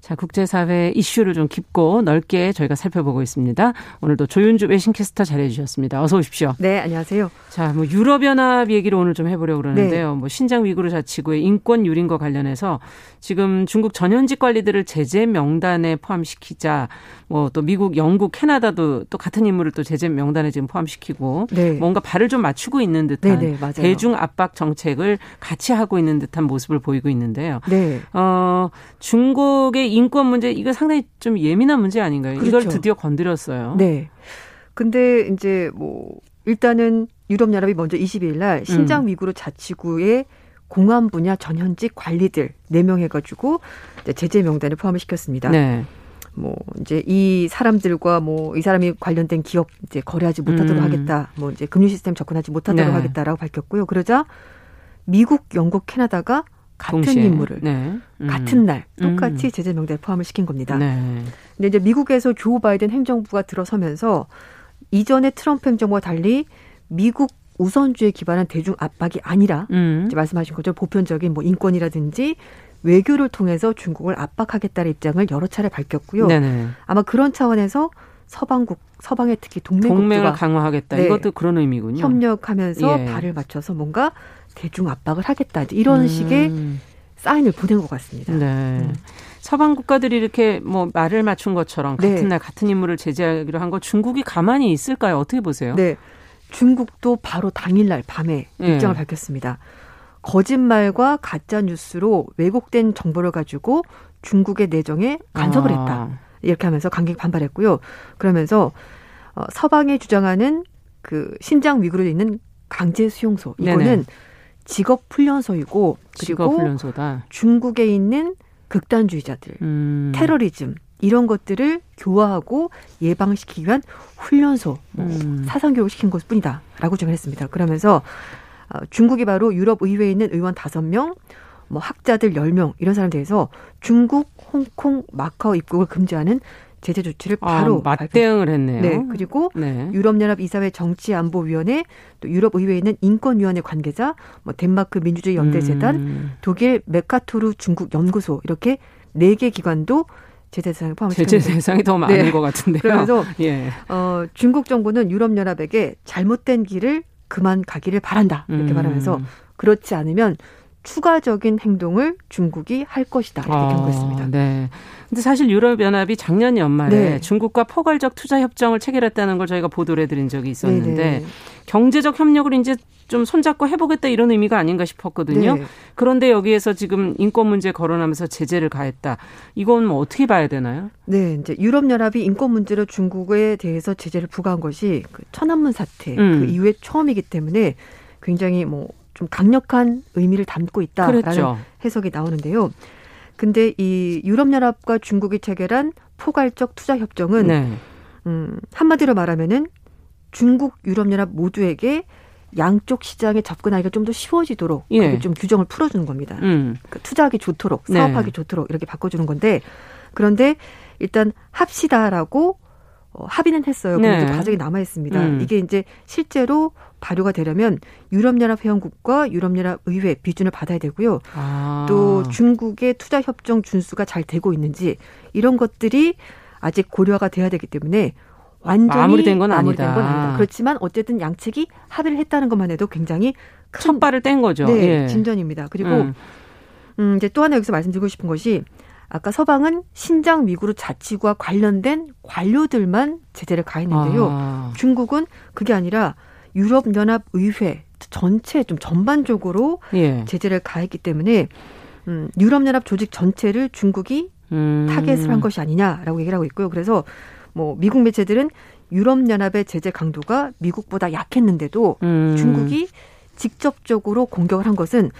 자, 국제사회 이슈를 좀 깊고 넓게 저희가 살펴보고 있습니다. 오늘도 조윤주 외신캐스터 잘해주셨습니다. 어서 오십시오. 네, 안녕하세요. 자, 뭐 유럽연합 얘기를 오늘 좀 해보려고 그러는데요. 네. 뭐 신장 위구르 자치구의 인권 유린과 관련해서 지금 중국 전현직 관리들을 제재 명단에 포함시키자, 뭐 또 미국, 영국, 캐나다도 또 같은 인물을 또 제재 명단에 지금 포함시키고 네. 뭔가 발을 좀 맞추고 있는 듯한 네, 네, 대중 압박 정책을 같이 하고 있는 듯한 모습을 보이고 있는데요. 네. 어, 중국의 인권 문제 이거 상당히 좀 예민한 문제 아닌가요? 그렇죠. 이걸 드디어 건드렸어요. 네. 근데 이제 뭐 일단은 유럽 연합이 먼저 22일 날 신장 음. 위구르 자치구의 공안 분야 전현직 관리들 4명 해 가지고 제재 명단에 포함을 시켰습니다. 네. 뭐 이제 이 사람들과 뭐 이 사람이 관련된 기업 이제 거래하지 못하도록 음. 하겠다. 뭐 이제 금융 시스템 접근하지 못하도록 네. 하겠다라고 밝혔고요. 그러자 미국, 영국, 캐나다가 같은 동시에. 인물을 네. 음. 같은 날 똑같이 음. 제재 명단에 포함을 시킨 겁니다. 네. 근데 이제 미국에서 조 바이든 행정부가 들어서면서 이전의 트럼프 행정부와 달리 미국 우선주의 기반한 대중 압박이 아니라 음. 이제 말씀하신 것처럼 보편적인 뭐 인권이라든지 외교를 통해서 중국을 압박하겠다는 입장을 여러 차례 밝혔고요. 네네. 아마 그런 차원에서 서방국 서방의 특히 동맹국들과 동맹을 강화하겠다. 네, 이것도 그런 의미군요. 협력하면서 예. 발을 맞춰서 뭔가 대중 압박을 하겠다. 이런 음. 식의 사인을 보낸 것 같습니다. 네. 음. 서방 국가들이 이렇게 뭐 말을 맞춘 것처럼 같은 네. 날 같은 인물을 제재하기로 한 거 중국이 가만히 있을까요? 어떻게 보세요? 네. 중국도 바로 당일날 밤에 네. 입장을 밝혔습니다. 거짓말과 가짜 뉴스로 왜곡된 정보를 가지고 중국의 내정에 간섭을 아. 했다. 이렇게 하면서 강경 반발했고요. 그러면서 어, 서방이 주장하는 그 신장 위구르에 있는 강제 수용소 이거는 네네. 직업 훈련소이고 그리고 훈련소다. 중국에 있는 극단주의자들, 음. 테러리즘 이런 것들을 교화하고 예방시키기 위한 훈련소, 뭐 음. 사상 교육 시킨 것뿐이다라고 주장을 했습니다. 그러면서 어, 중국이 바로 유럽 의회에 있는 의원 다섯 명, 뭐 학자들 열 명 이런 사람들에서 중국, 홍콩, 마카오 입국을 금지하는 제재 조치를 아, 바로 아, 맞대응을 했네요. 네. 그리고 네. 유럽연합 이사회 정치안보위원회, 또 유럽 의회에 있는 인권위원회 관계자, 뭐 덴마크 민주주의 연대재단, 음. 독일 메카토르 중국 연구소 이렇게 네 개 기관도 제재 대상에 포함시켰 제재 대상이 더 많은 네. 것 같은데요. 그러면서 [laughs] 예. 어, 중국 정부는 유럽연합에게 잘못된 길을 그만 가기를 바란다 이렇게 음. 말하면서 그렇지 않으면 추가적인 행동을 중국이 할 것이다 이렇게 아, 경고했습니다. 네. 근데 사실 유럽연합이 작년 연말에 네. 중국과 포괄적 투자 협정을 체결했다는 걸 저희가 보도를 해드린 적이 있었는데 네네. 네. 경제적 협력을 이제 좀 손잡고 해보겠다 이런 의미가 아닌가 싶었거든요. 네. 그런데 여기에서 지금 인권 문제 거론하면서 제재를 가했다. 이건 뭐 어떻게 봐야 되나요? 네, 이제 유럽연합이 인권 문제로 중국에 대해서 제재를 부과한 것이 그 천안문 사태 음. 그 이후에 처음이기 때문에 굉장히 뭐 좀 강력한 의미를 담고 있다라는 그렇죠. 해석이 나오는데요. 근데 이 유럽연합과 중국이 체결한 포괄적 투자 협정은 네. 음, 한마디로 말하면은 중국, 유럽연합 모두에게 양쪽 시장에 접근하기가 좀 더 쉬워지도록 예. 좀 규정을 풀어주는 겁니다. 음. 그러니까 투자하기 좋도록 네. 사업하기 네. 좋도록 이렇게 바꿔주는 건데 그런데 일단 합시다라고 어, 합의는 했어요. 네. 근데 과정이 남아 있습니다. 음. 이게 이제 실제로 발효가 되려면 유럽연합 회원국과 유럽연합 의회 비준을 받아야 되고요. 아. 또 중국의 투자 협정 준수가 잘 되고 있는지 이런 것들이 아직 고려가 돼야 되기 때문에 완전히 마무리된 건 아니다. 건 아니다. 그렇지만 어쨌든 양측이 합의를 했다는 것만 해도 굉장히 첫 발을 뗀 거죠. 네, 예. 진전입니다. 그리고 음. 음, 이제 또 하나 여기서 말씀드리고 싶은 것이 아까 서방은 신장 위구르 자치구와 관련된 관료들만 제재를 가했는데요. 아. 중국은 그게 아니라 유럽연합 의회 전체 좀 전반적으로 예. 제재를 가했기 때문에 음, 유럽연합 조직 전체를 중국이 음. 타겟을 한 것이 아니냐라고 얘기를 하고 있고요. 그래서 뭐 미국 매체들은 유럽연합의 제재 강도가 미국보다 약했는데도 음. 중국이 직접적으로 공격을 한 것은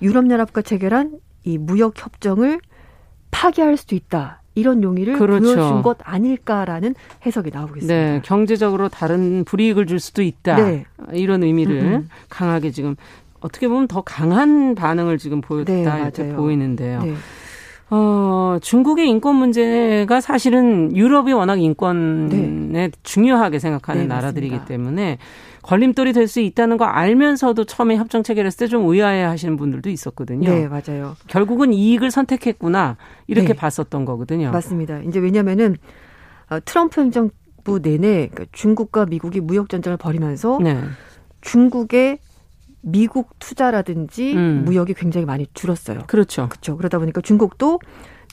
유럽연합과 체결한 이 무역 협정을 파기할 수도 있다. 이런 용의를 그렇죠. 보여준 것 아닐까라는 해석이 나오고 있습니다. 네, 경제적으로 다른 불이익을 줄 수도 있다. 네. 이런 의미를 음음. 강하게 지금 어떻게 보면 더 강한 반응을 지금 보였다 네, 이렇게 보이는데요. 네. 어, 중국의 인권 문제가 사실은 유럽이 워낙 인권에 네. 중요하게 생각하는 네, 나라들이기. 때문에 걸림돌이 될 수 있다는 거 알면서도 처음에 협정 체결했을 때 좀 의아해 하시는 분들도 있었거든요. 네, 맞아요. 결국은 이익을 선택했구나 이렇게 네. 봤었던 거거든요. 맞습니다. 이제 왜냐면은 어, 트럼프 행정부 내내 그러니까 중국과 미국이 무역 전쟁을 벌이면서 네. 중국의 미국 투자라든지 음. 무역이 굉장히 많이 줄었어요. 그렇죠. 그렇죠. 그러다 보니까 중국도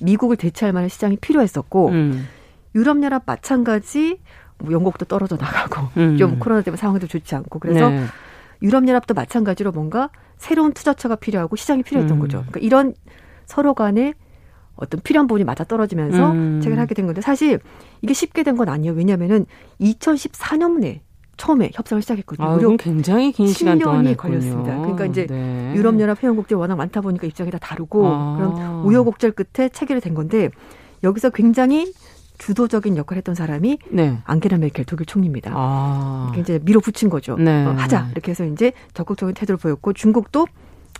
미국을 대체할 만한 시장이 필요했었고 음. 유럽연합 마찬가지 뭐 영국도 떨어져 나가고 음. [laughs] 좀 코로나 때문에 상황도 좋지 않고 그래서 네. 유럽연합도 마찬가지로 뭔가 새로운 투자처가 필요하고 시장이 필요했던 음. 거죠. 그러니까 이런 서로 간에 어떤 필요한 부분이 맞아 떨어지면서 음. 체결하게 된 건데 사실 이게 쉽게 된 건 아니에요. 왜냐하면은 2014년에 처음에 협상을 시작했거든요. 아, 무려 굉장히 긴 시간 동안이 걸렸습니다. 그러니까 이제 네. 유럽연합 회원국들이 워낙 많다 보니까 입장이 다 다르고 아. 그런 우여곡절 끝에 체결이 된 건데 여기서 굉장히 주도적인 역할을 했던 사람이 네. 앙게라 메켈 독일 총리입니다. 아. 이제 밀어붙인 거죠. 네. 어, 하자 이렇게 해서 이제 적극적인 태도를 보였고 중국도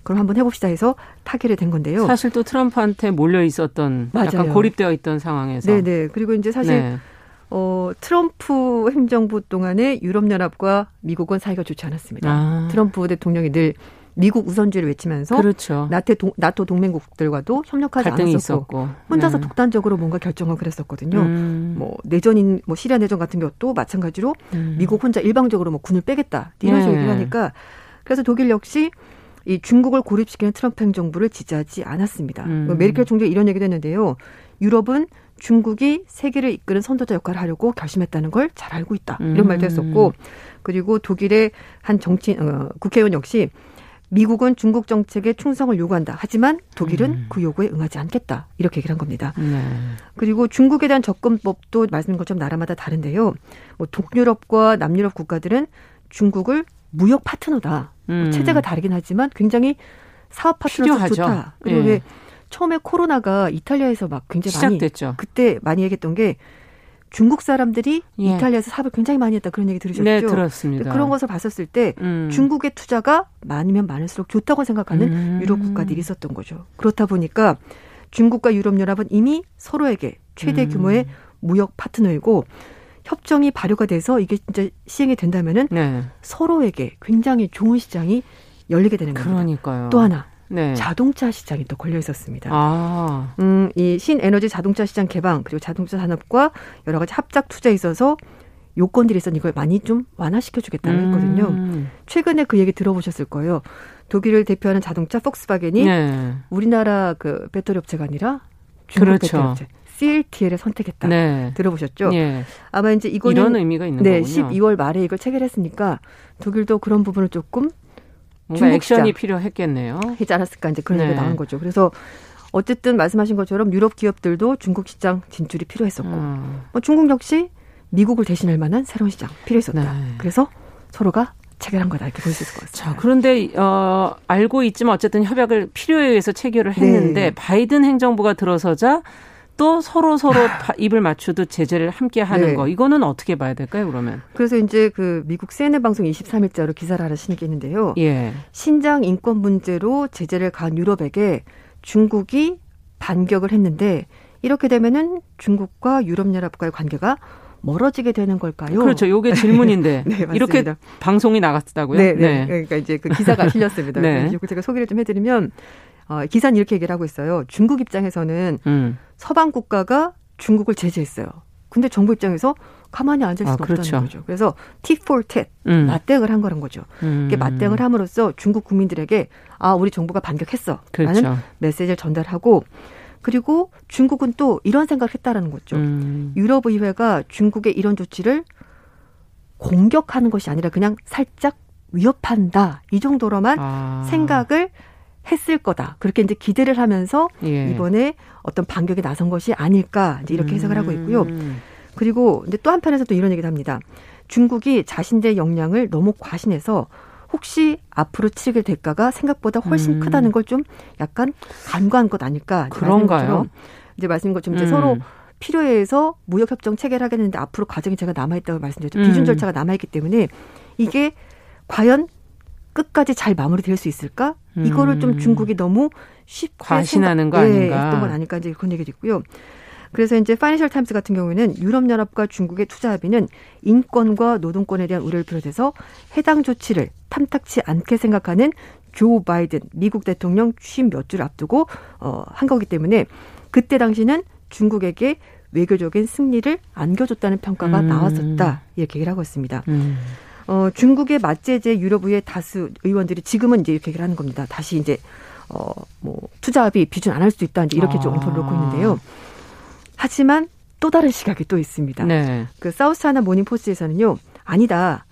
그럼 한번 해봅시다 해서 타결이 된 건데요. 사실 또 트럼프한테 몰려 있었던 맞아요. 약간 고립되어 있던 상황에서. 네네. 그리고 이제 사실 네. 어, 트럼프 행정부 동안에 유럽연합과 미국은 사이가 좋지 않았습니다. 아. 트럼프 대통령이 늘 미국 우선주의를 외치면서 그렇죠. 나토, 동, 나토 동맹국들과도 협력하지 않았었고 있었고. 혼자서 네. 독단적으로 뭔가 결정을 그랬었거든요. 음. 뭐 내전인 뭐 시리아 내전 같은 것도 마찬가지로 음. 미국 혼자 일방적으로 뭐 군을 빼겠다 이런 식으로 네. 얘기를 하니까 그래서 독일 역시 이 중국을 고립시키는 트럼프 행정부를 지지하지 않았습니다. 음. 뭐 메르켈 총리 이런 얘기도 했는데요. 유럽은 중국이 세계를 이끄는 선도자 역할을 하려고 결심했다는 걸 잘 알고 있다. 이런 음. 말도 했었고 그리고 독일의 한 정치 어, 국회의원 역시 미국은 중국 정책에 충성을 요구한다. 하지만 독일은 음. 그 요구에 응하지 않겠다. 이렇게 얘기를 한 겁니다. 네. 그리고 중국에 대한 접근법도 말씀인 것처럼 나라마다 다른데요. 뭐 동유럽과 남유럽 국가들은 중국을 무역 파트너다. 뭐 음. 체제가 다르긴 하지만 굉장히 사업 파트너로 좋다. 그리고 예. 왜 처음에 코로나가 이탈리아에서 막 굉장히 시작됐죠. 많이 그때 많이 얘기했던 게 중국 사람들이 예. 이탈리아에서 사업을 굉장히 많이 했다 그런 얘기 들으셨죠? 네, 들었습니다. 그런 것을 봤었을 때 음. 중국의 투자가 많으면 많을수록 좋다고 생각하는 음. 유럽 국가들이 있었던 거죠. 그렇다 보니까 중국과 유럽연합은 이미 서로에게 최대 음. 규모의 무역 파트너이고 협정이 발효가 돼서 이게 진짜 시행이 된다면은 네. 서로에게 굉장히 좋은 시장이 열리게 되는 겁니다. 그러니까요. 또 하나 네. 자동차 시장이 또 걸려 있었습니다. 아. 음, 이 신에너지 자동차 시장 개방 그리고 자동차 산업과 여러 가지 합작 투자에 있어서 요건들이 있었는 이걸 많이 좀 완화시켜 주겠다고 했거든요. 음. 최근에 그 얘기 들어보셨을 거예요. 독일을 대표하는 자동차 폭스바겐이 네. 우리나라 그 배터리 업체가 아니라 중국 그렇죠. 배터리 업체 CLTL을 선택했다. 네. 들어보셨죠? 네. 아마 이제 이거는 이런 의미가 있는 네, 거군요. 12월 말에 이걸 체결했으니까 독일도 그런 부분을 조금 뭔가 액션이 필요했겠네요. 하지 않았을까 이제 그런 네. 얘기가 나온 거죠. 그래서 어쨌든 말씀하신 것처럼 유럽 기업들도 중국 시장 진출이 필요했었고 음. 뭐 중국 역시 미국을 대신할 만한 새로운 시장 필요했었다. 네. 그래서 서로가 체결한 거다 이렇게 볼 수 있을 것 같습니다. 자, 그런데 어 알고 있지만 어쨌든 협약을 필요에 의해서 체결을 했는데 네. 바이든 행정부가 들어서자 또 서로 서로 입을 맞추듯 제재를 함께 하는 네. 거 이거는 어떻게 봐야 될까요 그러면? 그래서 이제 그 미국 CNN 방송 23일자로 기사를 하나 신게 있는데요. 예. 신장 인권 문제로 제재를 가한 유럽에게 중국이 반격을 했는데 이렇게 되면은 중국과 유럽연합과의 관계가 멀어지게 되는 걸까요? 그렇죠. 요게 [laughs] 질문인데 네, 이렇게 방송이 나갔다고요? 네, 네. 네. 그러니까 이제 그 기사가 [laughs] 실렸습니다. 네. 제가 소개를 좀 해드리면 어, 기사는 이렇게 얘기를 하고 있어요. 중국 입장에서는 음. 서방 국가가 중국을 제재했어요. 근데 정부 입장에서 가만히 앉을 수는 아, 그렇죠. 없다는 거죠. 그래서 Tat 음. 맞대응을 한 거란 거죠. 음. 이게 맞대응을 함으로써 중국 국민들에게 아 우리 정부가 반격했어라는 그렇죠. 메시지를 전달하고 그리고 중국은 또 이런 생각을 했다라는 거죠. 음. 유럽 의회가 중국의 이런 조치를 공격하는 것이 아니라 그냥 살짝 위협한다 이 정도로만 아. 생각을 했을 거다. 그렇게 이제 기대를 하면서 예. 이번에 어떤 반격에 나선 것이 아닐까 이제 이렇게 해석을 하고 있고요. 음. 그리고 이제 또 한편에서 또 이런 얘기도 합니다. 중국이 자신들의 역량을 너무 과신해서 혹시 앞으로 치르게 대가가 생각보다 훨씬 음. 크다는 걸 좀 약간 간과한 것 아닐까. 그런가요? 이제 말씀인 것처럼 이제 음. 서로 필요해 서 무역협정 체계를 하겠는데 앞으로 과정이 제가 남아있다고 말씀드렸죠. 음. 비준 절차가 남아있기 때문에 이게 과연 끝까지 잘 마무리될 수 있을까? 이거를 좀 음. 중국이 너무 쉽게 과신하는 거 아닌가? 예, 했던 건 아닐까 이제 그런 얘기도 있고요. 그래서 이제 파이낸셜 타임스 같은 경우에는 유럽연합과 중국의 투자 합의는 인권과 노동권에 대한 우려를 비롯해서 해당 조치를 탐탁치 않게 생각하는 조 바이든 미국 대통령 취임 몇 주를 앞두고 어, 한 거기 때문에 그때 당시는 중국에게 외교적인 승리를 안겨줬다는 평가가 음. 나왔었다 이렇게 얘기를 하고 있습니다. 음. 어, 중국의 맞제재 유럽의 다수 의원들이 지금은 이제 이렇게 얘기를 하는 겁니다. 다시 이제 어, 뭐 투자합의 비준 안 할 수 있다 이제 이렇게 아. 좀 엄포를 놓고 있는데요. 하지만 또 다른 시각이 또 있습니다. 네. 그 사우스차이나 모닝 포스트에서는요. 아니다.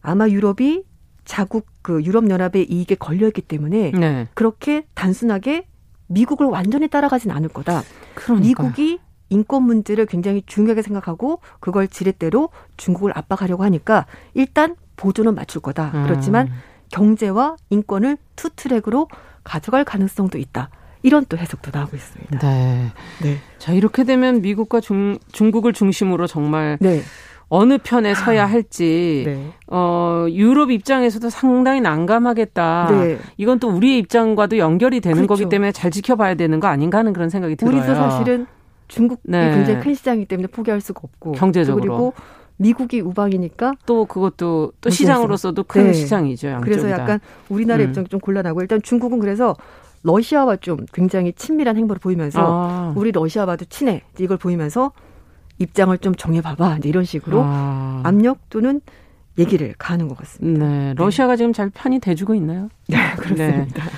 아마 유럽이 자국 그 유럽 연합의 이익에 걸려 있기 때문에 네. 그렇게 단순하게 미국을 완전히 따라가진 않을 거다. 그러니까요. 미국이 인권 문제를 굉장히 중요하게 생각하고 그걸 지렛대로 중국을 압박하려고 하니까 일단 보조는 맞출 거다. 음. 그렇지만 경제와 인권을 two track으로 가져갈 가능성도 있다. 이런 또 해석도 나오고 있습니다. 네. 네. 자, 이렇게 되면 미국과 중, 중국을 중심으로 정말 네. 어느 편에 서야 할지 네. 어 유럽 입장에서도 상당히 난감하겠다. 네. 이건 또 우리의 입장과도 연결이 되는 그렇죠. 거기 때문에 잘 지켜봐야 되는 거 아닌가 하는 그런 생각이 들어요. 우리도 사실은 중국이 네. 굉장히 큰 시장이기 때문에 포기할 수가 없고 경제적으로 그리고 미국이 우방이니까 또 그것도 또 시장으로서도 큰 네. 시장이죠. 양쪽이 그래서 약간 우리나라 음. 입장이 좀 곤란하고 일단 중국은 그래서 러시아와 좀 굉장히 친밀한 행보를 보이면서 아. 우리 러시아와도 친해 이걸 보이면서 입장을 좀 정해봐봐 이런 식으로 아. 압력 또는 얘기를 가는 것 같습니다. 네, 네. 러시아가 네. 지금 잘 편이 돼주고 있나요? [laughs] 네, 그렇습니다. 네.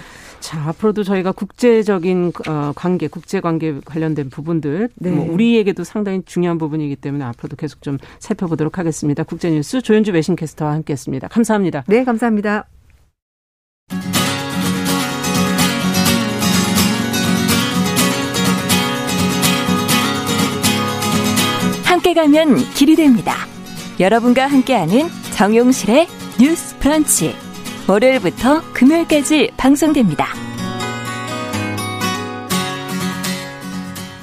자, 앞으로도 저희가 국제적인 어, 관계, 국제 관계 관련된 부분들, 네. 뭐 우리에게도 상당히 중요한 부분이기 때문에 앞으로도 계속 좀 살펴보도록 하겠습니다. 국제뉴스 조현주 외신 캐스터와 함께했습니다. 감사합니다. 네, 감사합니다. 함께 가면 길이 됩니다. 여러분과 함께하는 정용실의 뉴스 브런치. 월요일부터 금요일까지 방송됩니다.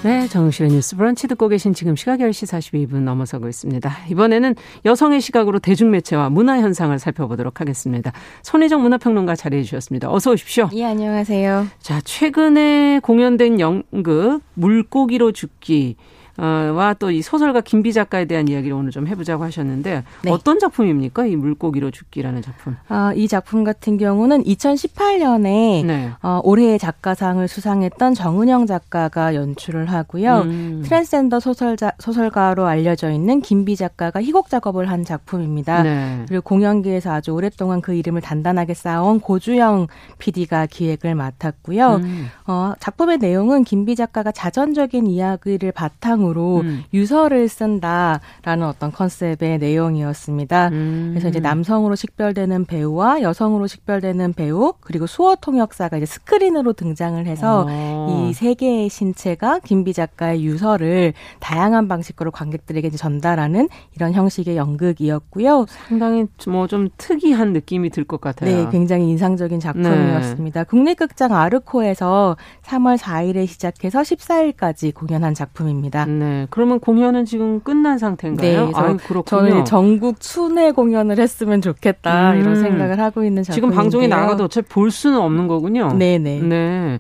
네, 정용실의 뉴스 브런치 듣고 계신 지금 시각 10시 42분 넘어서고 있습니다. 이번에는 여성의 시각으로 대중매체와 문화 현상을 살펴보도록 하겠습니다. 손혜정 문화평론가 자리해 주셨습니다. 어서 오십시오. 예, 안녕하세요. 자, 최근에 공연된 연극 물고기로 죽기 와 또 이 소설가 김비 작가에 대한 이야기를 오늘 좀 해보자고 하셨는데 네. 어떤 작품입니까? 이 물고기로 죽기라는 작품. 아, 이 작품 같은 경우는 2018년에 네. 어, 올해의 작가상을 수상했던 정은영 작가가 연출을 하고요. 음. 트랜스젠더 소설자, 소설가로 알려져 있는 김비 작가가 희곡 작업을 한 작품입니다. 네. 그리고 공연계에서 아주 오랫동안 그 이름을 단단하게 쌓아온 고주영 PD가 기획을 맡았고요. 음. 어, 작품의 내용은 김비 작가가 자전적인 이야기를 바탕으로 바탕으로 음. 유서를 쓴다라는 어떤 컨셉의 내용이었습니다. 음. 그래서 이제 남성으로 식별되는 배우와 여성으로 식별되는 배우 그리고 수어 통역사가 이제 스크린으로 등장을 해서 어. 이 세 개의 신체가 김비 작가의 유서를 다양한 방식으로 관객들에게 전달하는 이런 형식의 연극이었고요. 상당히 뭐 좀 특이한 느낌이 들 것 같아요. 네, 굉장히 인상적인 작품이었습니다. 네. 국립극장 아르코에서 3월 4일에 시작해서 14일까지 공연한 작품입니다. 네. 그러면 공연은 지금 끝난 상태인가요? 네. 아, 그렇군요. 저는 전국 순회 공연을 했으면 좋겠다 음. 이런 생각을 하고 있는 작품인데요. 지금 방송에 나가도 어차피 볼 수는 없는 거군요. 네네. 네.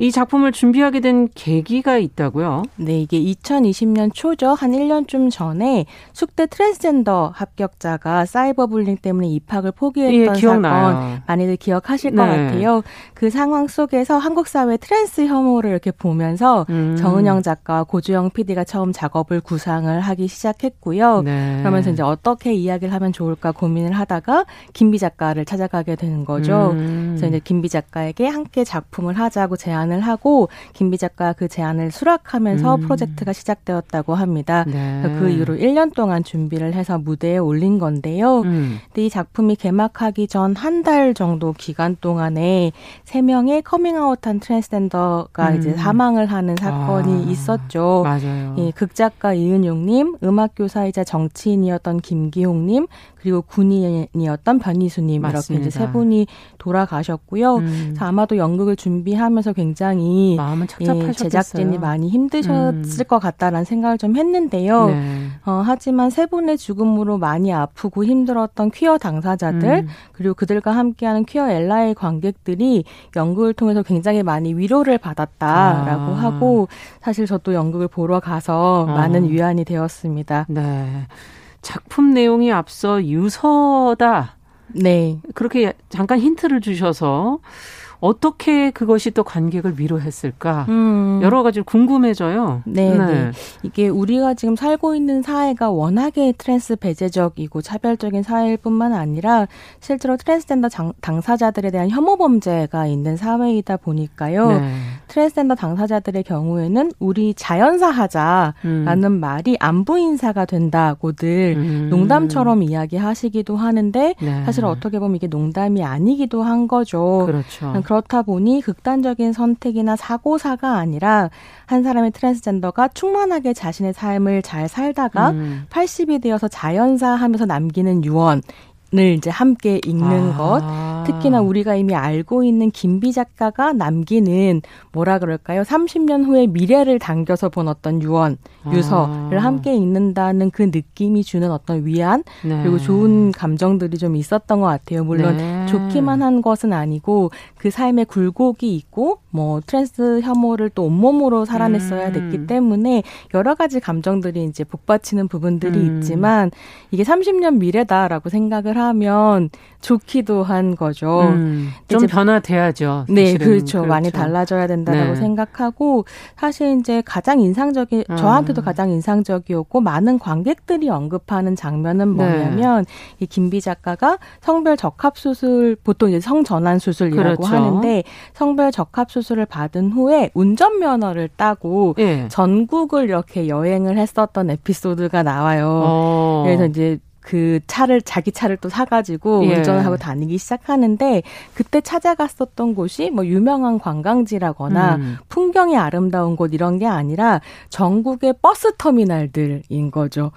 이 작품을 준비하게 된 계기가 있다고요? 네, 이게 2020년 초죠. 한 1년쯤 전에 숙대 트랜스젠더 합격자가 cyber bullying 때문에 입학을 포기했던 예, 사건 많이들 기억하실 네. 것 같아요. 그 상황 속에서 한국 사회 트랜스 혐오를 이렇게 보면서 음. 정은영 작가와 고주영 PD가 처음 작업을 구상을 하기 시작했고요. 네. 그러면서 이제 어떻게 이야기를 하면 좋을까 고민을 하다가 김비 작가를 찾아가게 되는 거죠. 음. 그래서 이제 김비 작가에게 함께 작품을 하자고 제안을 하고 김비 작가 그 제안을 수락하면서 음. 프로젝트가 시작되었다고 합니다. 네. 그 이후로 1년 동안 준비를 해서 무대에 올린 건데요. 음. 근데 이 작품이 개막하기 전 한 달 정도 기간 동안에 세 명의 커밍아웃한 트랜스젠더가 음. 이제 사망을 하는 사건이 아. 있었죠. 맞아요. 예, 극작가 이은용님, 음악교사이자 정치인이었던 김기홍님, 그리고 군인이었던 변희수님 이렇게 이제 세 분이 돌아가셨고요. 음. 아마도 연극을 준비하면서 굉장히 마음은 예, 제작진이 많이 힘드셨을 음. 것 같다라는 생각을 좀 했는데요. 네. 어, 하지만 세 분의 죽음으로 많이 아프고 힘들었던 퀴어 당사자들 음. 그리고 그들과 함께하는 퀴어 엘라의 관객들이 연극을 통해서 굉장히 많이 위로를 받았다라고 아. 하고 사실 저도 연극을 보러 가서 아. 많은 위안이 되었습니다. 네. 작품 내용이 앞서 유서다. 네. 그렇게 잠깐 힌트를 주셔서 어떻게 그것이 또 관객을 위로했을까 음. 여러 가지 궁금해져요. 네, 네, 네. 이게 우리가 지금 살고 있는 사회가 워낙에 트랜스 배제적이고 차별적인 사회일 뿐만 아니라 실제로 트랜스젠더 장, 당사자들에 대한 혐오 범죄가 있는 사회이다 보니까요. 네. 트랜스젠더 당사자들의 경우에는 우리 자연사 하자라는 음. 말이 안부 인사가 된다고들 음. 농담처럼 이야기하시기도 하는데 네. 사실 어떻게 보면 이게 농담이 아니기도 한 거죠. 그렇죠. 그렇다 보니 극단적인 선택이나 사고사가 아니라 한 사람의 트랜스젠더가 충만하게 자신의 삶을 잘 살다가 음. 80이 되어서 자연사 하면서 남기는 유언 을 이제 함께 읽는 아. 것. 특히나 우리가 이미 알고 있는 김비 작가가 남기는 뭐라 그럴까요? 30년 후에 미래를 당겨서 본 어떤 유언, 유서를 아. 함께 읽는다는 그 느낌이 주는 어떤 위안, 네. 그리고 좋은 감정들이 좀 있었던 것 같아요. 물론 네. 좋기만 한 것은 아니고 그 삶에 굴곡이 있고 뭐 트랜스 혐오를 또 온몸으로 살아냈어야 음. 됐기 때문에 여러 가지 감정들이 이제 복받치는 부분들이 음. 있지만 이게 30년 미래다라고 생각을 하면 좋기도 한 거죠. 음, 좀 변화돼야죠. 네, 그렇죠. 그렇죠. 많이 달라져야 된다라고 네. 생각하고 사실 이제 가장 인상적인 아. 저한테도 가장 인상적이었고 많은 관객들이 언급하는 장면은 네. 뭐냐면 네. 이 김 비 작가가 성별 적합 수술 보통 이제 성전환 수술이라고 그렇죠. 하는데 성별 적합 수술을 받은 후에 운전 면허를 따고 네. 전국을 이렇게 여행을 했었던 에피소드가 나와요. 어. 그래서 이제 그 차를 자기 차를 또 사가지고 예. 운전을 하고 다니기 시작하는데 그때 찾아갔었던 곳이 뭐 유명한 관광지라거나 음. 풍경이 아름다운 곳 이런 게 아니라 전국의 버스 터미널들인 거죠.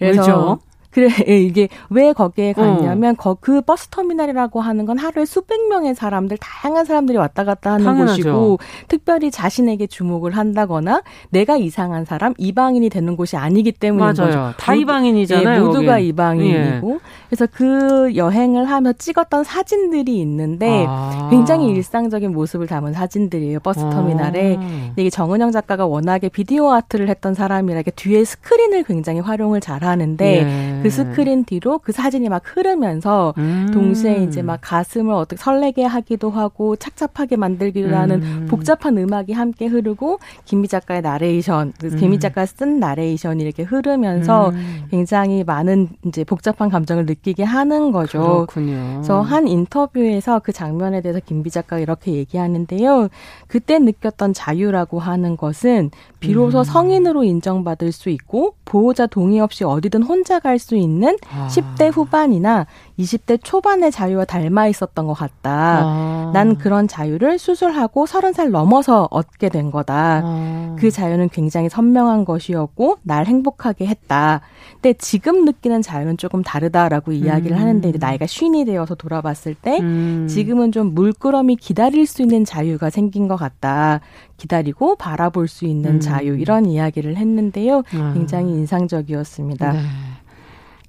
그래서 왜죠? 그래 [laughs] 예, 이게 왜 거기에 갔냐면 어. 그 버스 터미널이라고 하는 건 하루에 수백 명의 사람들 다양한 사람들이 왔다 갔다 하는 당연하죠. 곳이고 특별히 자신에게 주목을 한다거나 내가 이상한 사람 이방인이 되는 곳이 아니기 때문인 맞아요. 거죠. 다 이방인이잖아요. 예, 모두가 거긴. 이방인이고 예. 그래서 그 여행을 하며 찍었던 사진들이 있는데 아. 굉장히 일상적인 모습을 담은 사진들이에요. 버스 아. 터미널에 아. 이게 정은영 작가가 워낙에 비디오 아트를 했던 사람이라 이게 뒤에 스크린을 굉장히 활용을 잘하는데 예. 그 스크린 뒤로 그 사진이 막 흐르면서 음. 동시에 이제 막 가슴을 어떻게 설레게 하기도 하고 착잡하게 만들기도 음. 하는 복잡한 음악이 함께 흐르고 김비 작가의 나레이션, 그 음. 김비 작가 쓴 나레이션이 이렇게 흐르면서 음. 굉장히 많은 이제 복잡한 감정을 느끼게 하는 거죠. 그렇군요. 그래서 한 인터뷰에서 그 장면에 대해서 김비 작가가 이렇게 얘기하는데요. 그때 느꼈던 자유라고 하는 것은 비로소 음. 성인으로 인정받을 수 있고 보호자 동의 없이 어디든 혼자 갈 수 있는 아. 10대 후반이나 20대 초반의 자유와 닮아 있었던 것 같다. 아. 난 그런 자유를 수술하고 30살 넘어서 얻게 된 거다. 아. 그 자유는 굉장히 선명한 것이었고 날 행복하게 했다. 근데 지금 느끼는 자유는 조금 다르다라고 이야기를 음. 하는데 이제 나이가 쉰이 되어서 돌아봤을 때 음. 지금은 좀 물끄러미 기다릴 수 있는 자유가 생긴 것 같다. 기다리고 바라볼 수 있는 음. 자유 이런 이야기를 했는데요. 아. 굉장히 인상적이었습니다. 네.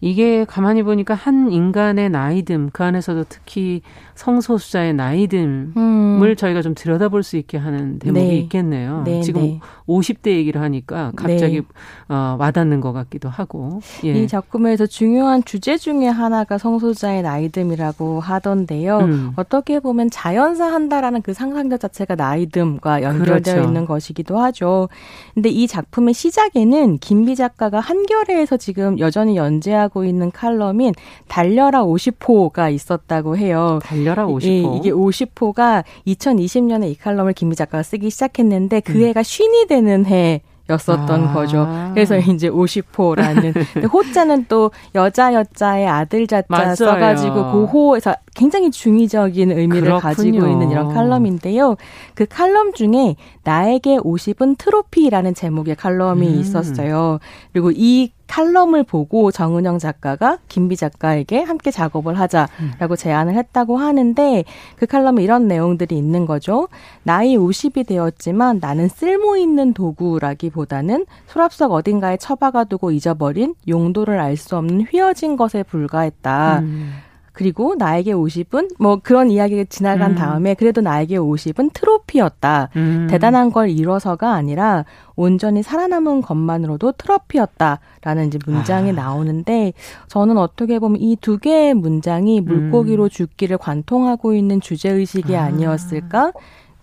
이게 가만히 보니까 한 인간의 나이듦 그 안에서도 특히 성소수자의 나이듦을 음. 저희가 좀 들여다볼 수 있게 하는 대목이 네. 있겠네요. 네, 지금 네. 50대 얘기를 하니까 갑자기 네. 어, 와닿는 것 같기도 하고. 예. 이 작품에서 중요한 주제 중에 하나가 성소수자의 나이듦이라고 하던데요. 음. 어떻게 보면 자연사 한다라는 그 상상력 자체가 나이듦과 연결되어 그렇죠. 있는 것이기도 하죠. 근데 이 작품의 시작에는 김비 작가가 한겨레에서 지금 여전히 연재하고 있는 칼럼인 달려라 50호가 있었다고 해요. 달려라 50호. 예, 이게 50호가 2020년에 이 칼럼을 김비 작가가 쓰기 시작했는데 그 음. 해가 쉰이 되는 해 였었던 아. 거죠. 그래서 이제 50호라는 [laughs] 호자는 또 여자 여자의 아들 자자 맞아요. 써가지고 고호에서 굉장히 중의적인 의미를 그렇군요. 가지고 있는 이런 칼럼인데요. 그 칼럼 중에 나에게 50은 트로피라는 제목의 칼럼이 음. 있었어요. 그리고 이 칼럼을 보고 정은영 작가가 김비 작가에게 함께 작업을 하자라고 제안을 했다고 하는데 그 칼럼에 이런 내용들이 있는 거죠. 나이 50이 되었지만 나는 쓸모 있는 도구라기보다는 수납석 어딘가에 처박아 두고 잊어버린 용도를 알 수 없는 휘어진 것에 불과했다. 음. 그리고 나에게 50은 뭐 그런 이야기가 지나간 음. 다음에 그래도 나에게 50은 트로피였다. 음. 대단한 걸 이뤄서가 아니라 온전히 살아남은 것만으로도 트로피였다라는 이제 문장이 아. 나오는데 저는 어떻게 보면 이 두 개의 문장이 물고기로 음. 죽기를 관통하고 있는 주제 의식이 아. 아니었을까?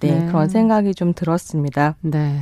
네, 네, 그런 생각이 좀 들었습니다. 네.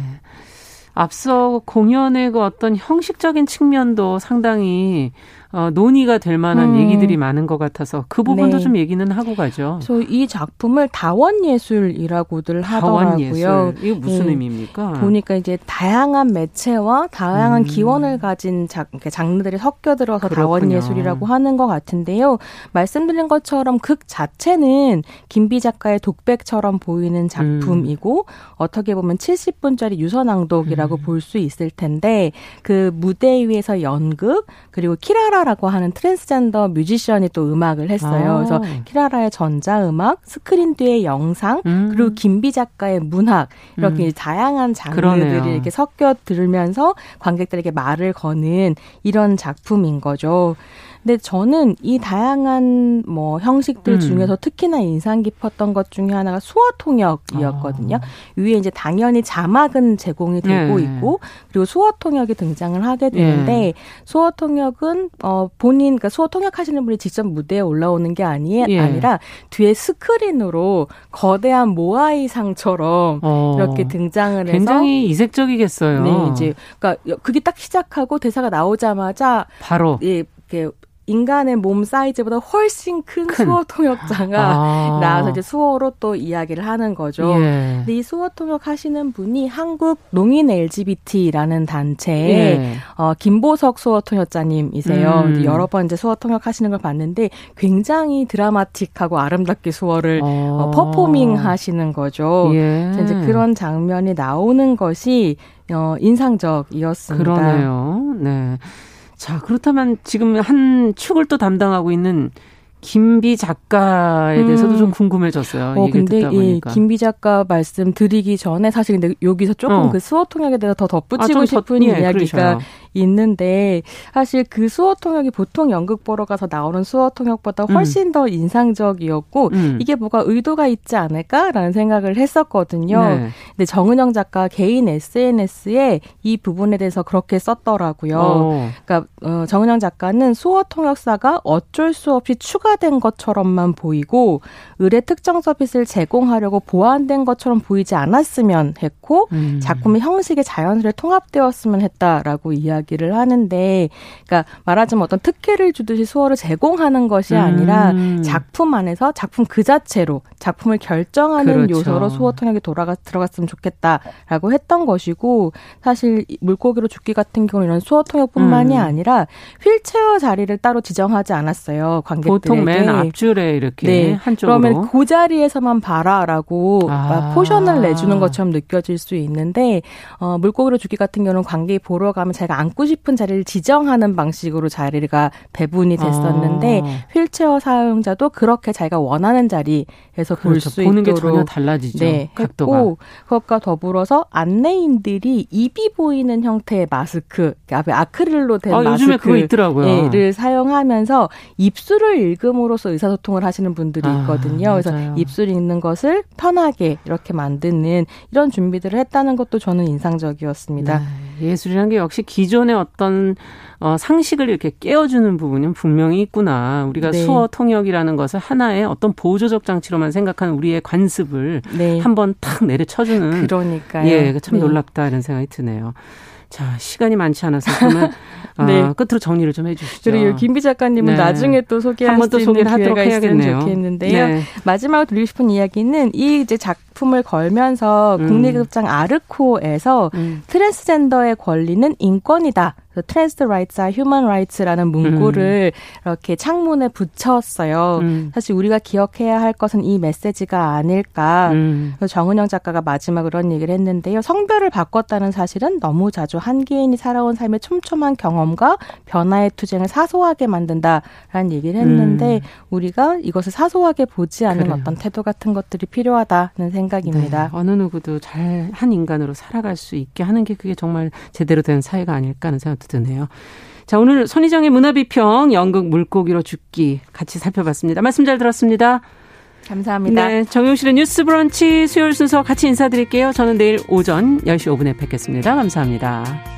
앞서 공연의 그 어떤 형식적인 측면도 상당히 어, 논의가 될 만한 음. 얘기들이 많은 것 같아서 그 부분도 네. 좀 얘기는 하고 가죠. 저 이 작품을 다원 예술이라고들 하더라고요. 예술. 이게 무슨 네. 의미입니까? 보니까 이제 다양한 매체와 다양한 음. 기원을 가진 작, 장르들이 섞여 들어서 다원 예술이라고 하는 것 같은데요. 말씀드린 것처럼 극 자체는 김비 작가의 독백처럼 보이는 작품이고 음. 어떻게 보면 70분짜리 유서낭독이라고 음. 볼수 있을 텐데 그 무대 위에서 연극 그리고 키라라 키라라고 하는 트랜스젠더 뮤지션이 또 음악을 했어요. 아. 그래서 키라라의 전자음악, 스크린 뒤의 영상, 음. 그리고 김비 작가의 문학 이렇게 음. 다양한 장르들이 그러네요. 이렇게 섞여 들면서 관객들에게 말을 거는 이런 작품인 거죠. 근데 저는 이 다양한 뭐 형식들 음. 중에서 특히나 인상 깊었던 것 중에 하나가 수어 통역이었거든요. 아. 위에 이제 당연히 자막은 제공이 되고 예. 있고 그리고 수어 통역이 등장을 하게 되는데 예. 수어 통역은 어 본인 그러니까 수어 통역하시는 분이 직접 무대에 올라오는 게 아니 예. 아니라 뒤에 스크린으로 거대한 모아이상처럼 어. 이렇게 등장을 해서 굉장히 이색적이겠어요. 네, 이제 그러니까 그게 딱 시작하고 대사가 나오자마자 바로 예, 이렇게 인간의 몸 사이즈보다 훨씬 큰, 큰. 수어 통역자가 아. 나와서 이제 수어로 또 이야기를 하는 거죠. 예. 근데 이 수어 통역 하시는 분이 한국 농인 LGBT라는 단체의 예. 어, 김보석 수어 통역자님이세요. 음. 여러 번 이제 수어 통역 하시는 걸 봤는데 굉장히 드라마틱하고 아름답게 수어를 어. 어, 퍼포밍 하시는 거죠. 예. 이제 그런 장면이 나오는 것이 어, 인상적이었습니다. 그러네요. 네. 자, 그렇다면 지금 한 축을 또 담당하고 있는 김비 작가에 대해서도 음. 좀 궁금해졌어요. 어, 근데 이 김비 작가 말씀 드리기 전에 사실 근데 여기서 조금 어. 그 수어 통역에 대해서 더 덧붙이고 아, 싶은 덧, 예, 이야기가 그러셔요. 있는데 사실 그 수어 통역이 보통 연극 보러 가서 나오는 수어 통역보다 음. 훨씬 음. 더 인상적이었고 음. 이게 뭐가 의도가 있지 않을까라는 생각을 했었거든요. 네. 근데 정은영 작가 개인 SNS에 이 부분에 대해서 그렇게 썼더라고요. 어. 그러니까 어, 정은영 작가는 수어 통역사가 어쩔 수 없이 추가된 것처럼만 보이고 의뢰 특정 서비스를 제공하려고 보완된 것처럼 보이지 않았으면 했고 음. 작품의 형식에 자연스레 통합되었으면 했다라고 이야기. 이야기를 하는데, 그러니까 말하자면 어떤 특혜를 주듯이 수어를 제공하는 것이 아니라 음. 작품 안에서 작품 그 자체로 작품을 결정하는 그렇죠. 요소로 수어 통역이 돌아가 들어갔으면 좋겠다라고 했던 것이고 사실 물고기로 죽기 같은 경우는 이런 수어 통역뿐만이 음. 아니라 휠체어 자리를 따로 지정하지 않았어요 관객들에게 보통 맨 앞줄에 이렇게 네. 한쪽으로 그러면 그 자리에서만 봐라라고 아. 포션을 내주는 것처럼 느껴질 수 있는데 어, 물고기로 죽기 같은 경우는 관객이 보러 가면 제가 안 앉고 싶은 자리를 지정하는 방식으로 자리가 배분이 됐었는데 아. 휠체어 사용자도 그렇게 자기가 원하는 자리에서 그렇죠. 볼수 있도록 게 전혀 달라지죠. 네, 각도가. 했고 그것과 더불어서 안내인들이 입이 보이는 형태의 마스크, 앞에 아크릴로 된 아, 마스크를 사용하면서 입술을 읽음으로써 의사소통을 하시는 분들이 아, 있거든요. 아, 그래서 입술 읽는 것을 편하게 이렇게 만드는 이런 준비들을 했다는 것도 저는 인상적이었습니다. 네, 예술이라는 게 역시 기존의 어떤 어, 상식을 이렇게 깨워주는 부분은 분명히 있구나. 우리가 네. 수어 통역이라는 것을 하나의 어떤 보조적 장치로만 생각하는 우리의 관습을 네. 한번 탁 내려쳐주는. 그러니까요. 예, 참 네. 놀랍다 이런 생각이 드네요. 자, 시간이 많지 않아서 그러면 [laughs] 네. 어, 끝으로 정리를 좀 해주시죠. 그리고 김비 작가님은 네. 나중에 또 소개할 수 있는 기회가 있으면 좋겠는데요. 네. 마지막으로 드리고 싶은 이야기는 이 이제 작품을 걸면서 음. 국립극장 아르코에서 음. 트랜스젠더의 권리는 인권이다. trans rights are human rights라는 문구를 음. 이렇게 창문에 붙였어요. 음. 사실 우리가 기억해야 할 것은 이 메시지가 아닐까. 음. 정은영 작가가 마지막 그런 얘기를 했는데요. 성별을 바꿨다는 사실은 너무 자주 한 개인이 살아온 삶의 촘촘한 경험과 변화의 투쟁을 사소하게 만든다라는 얘기를 했는데 음. 우리가 이것을 사소하게 보지 않는 그래요. 어떤 태도 같은 것들이 필요하다는 생각입니다. 네. 어느 누구도 잘 한 인간으로 살아갈 수 있게 하는 게 그게 정말 제대로 된 사회가 아닐까 하는 생각도 드네요. 자, 오늘 손희정의 문화비평 연극 물고기로 죽기 같이 살펴봤습니다. 말씀 잘 들었습니다. 감사합니다. 네, 정용실의 뉴스 브런치 수요일 순서 같이 인사드릴게요. 저는 내일 오전 10시 5분에 뵙겠습니다. 감사합니다.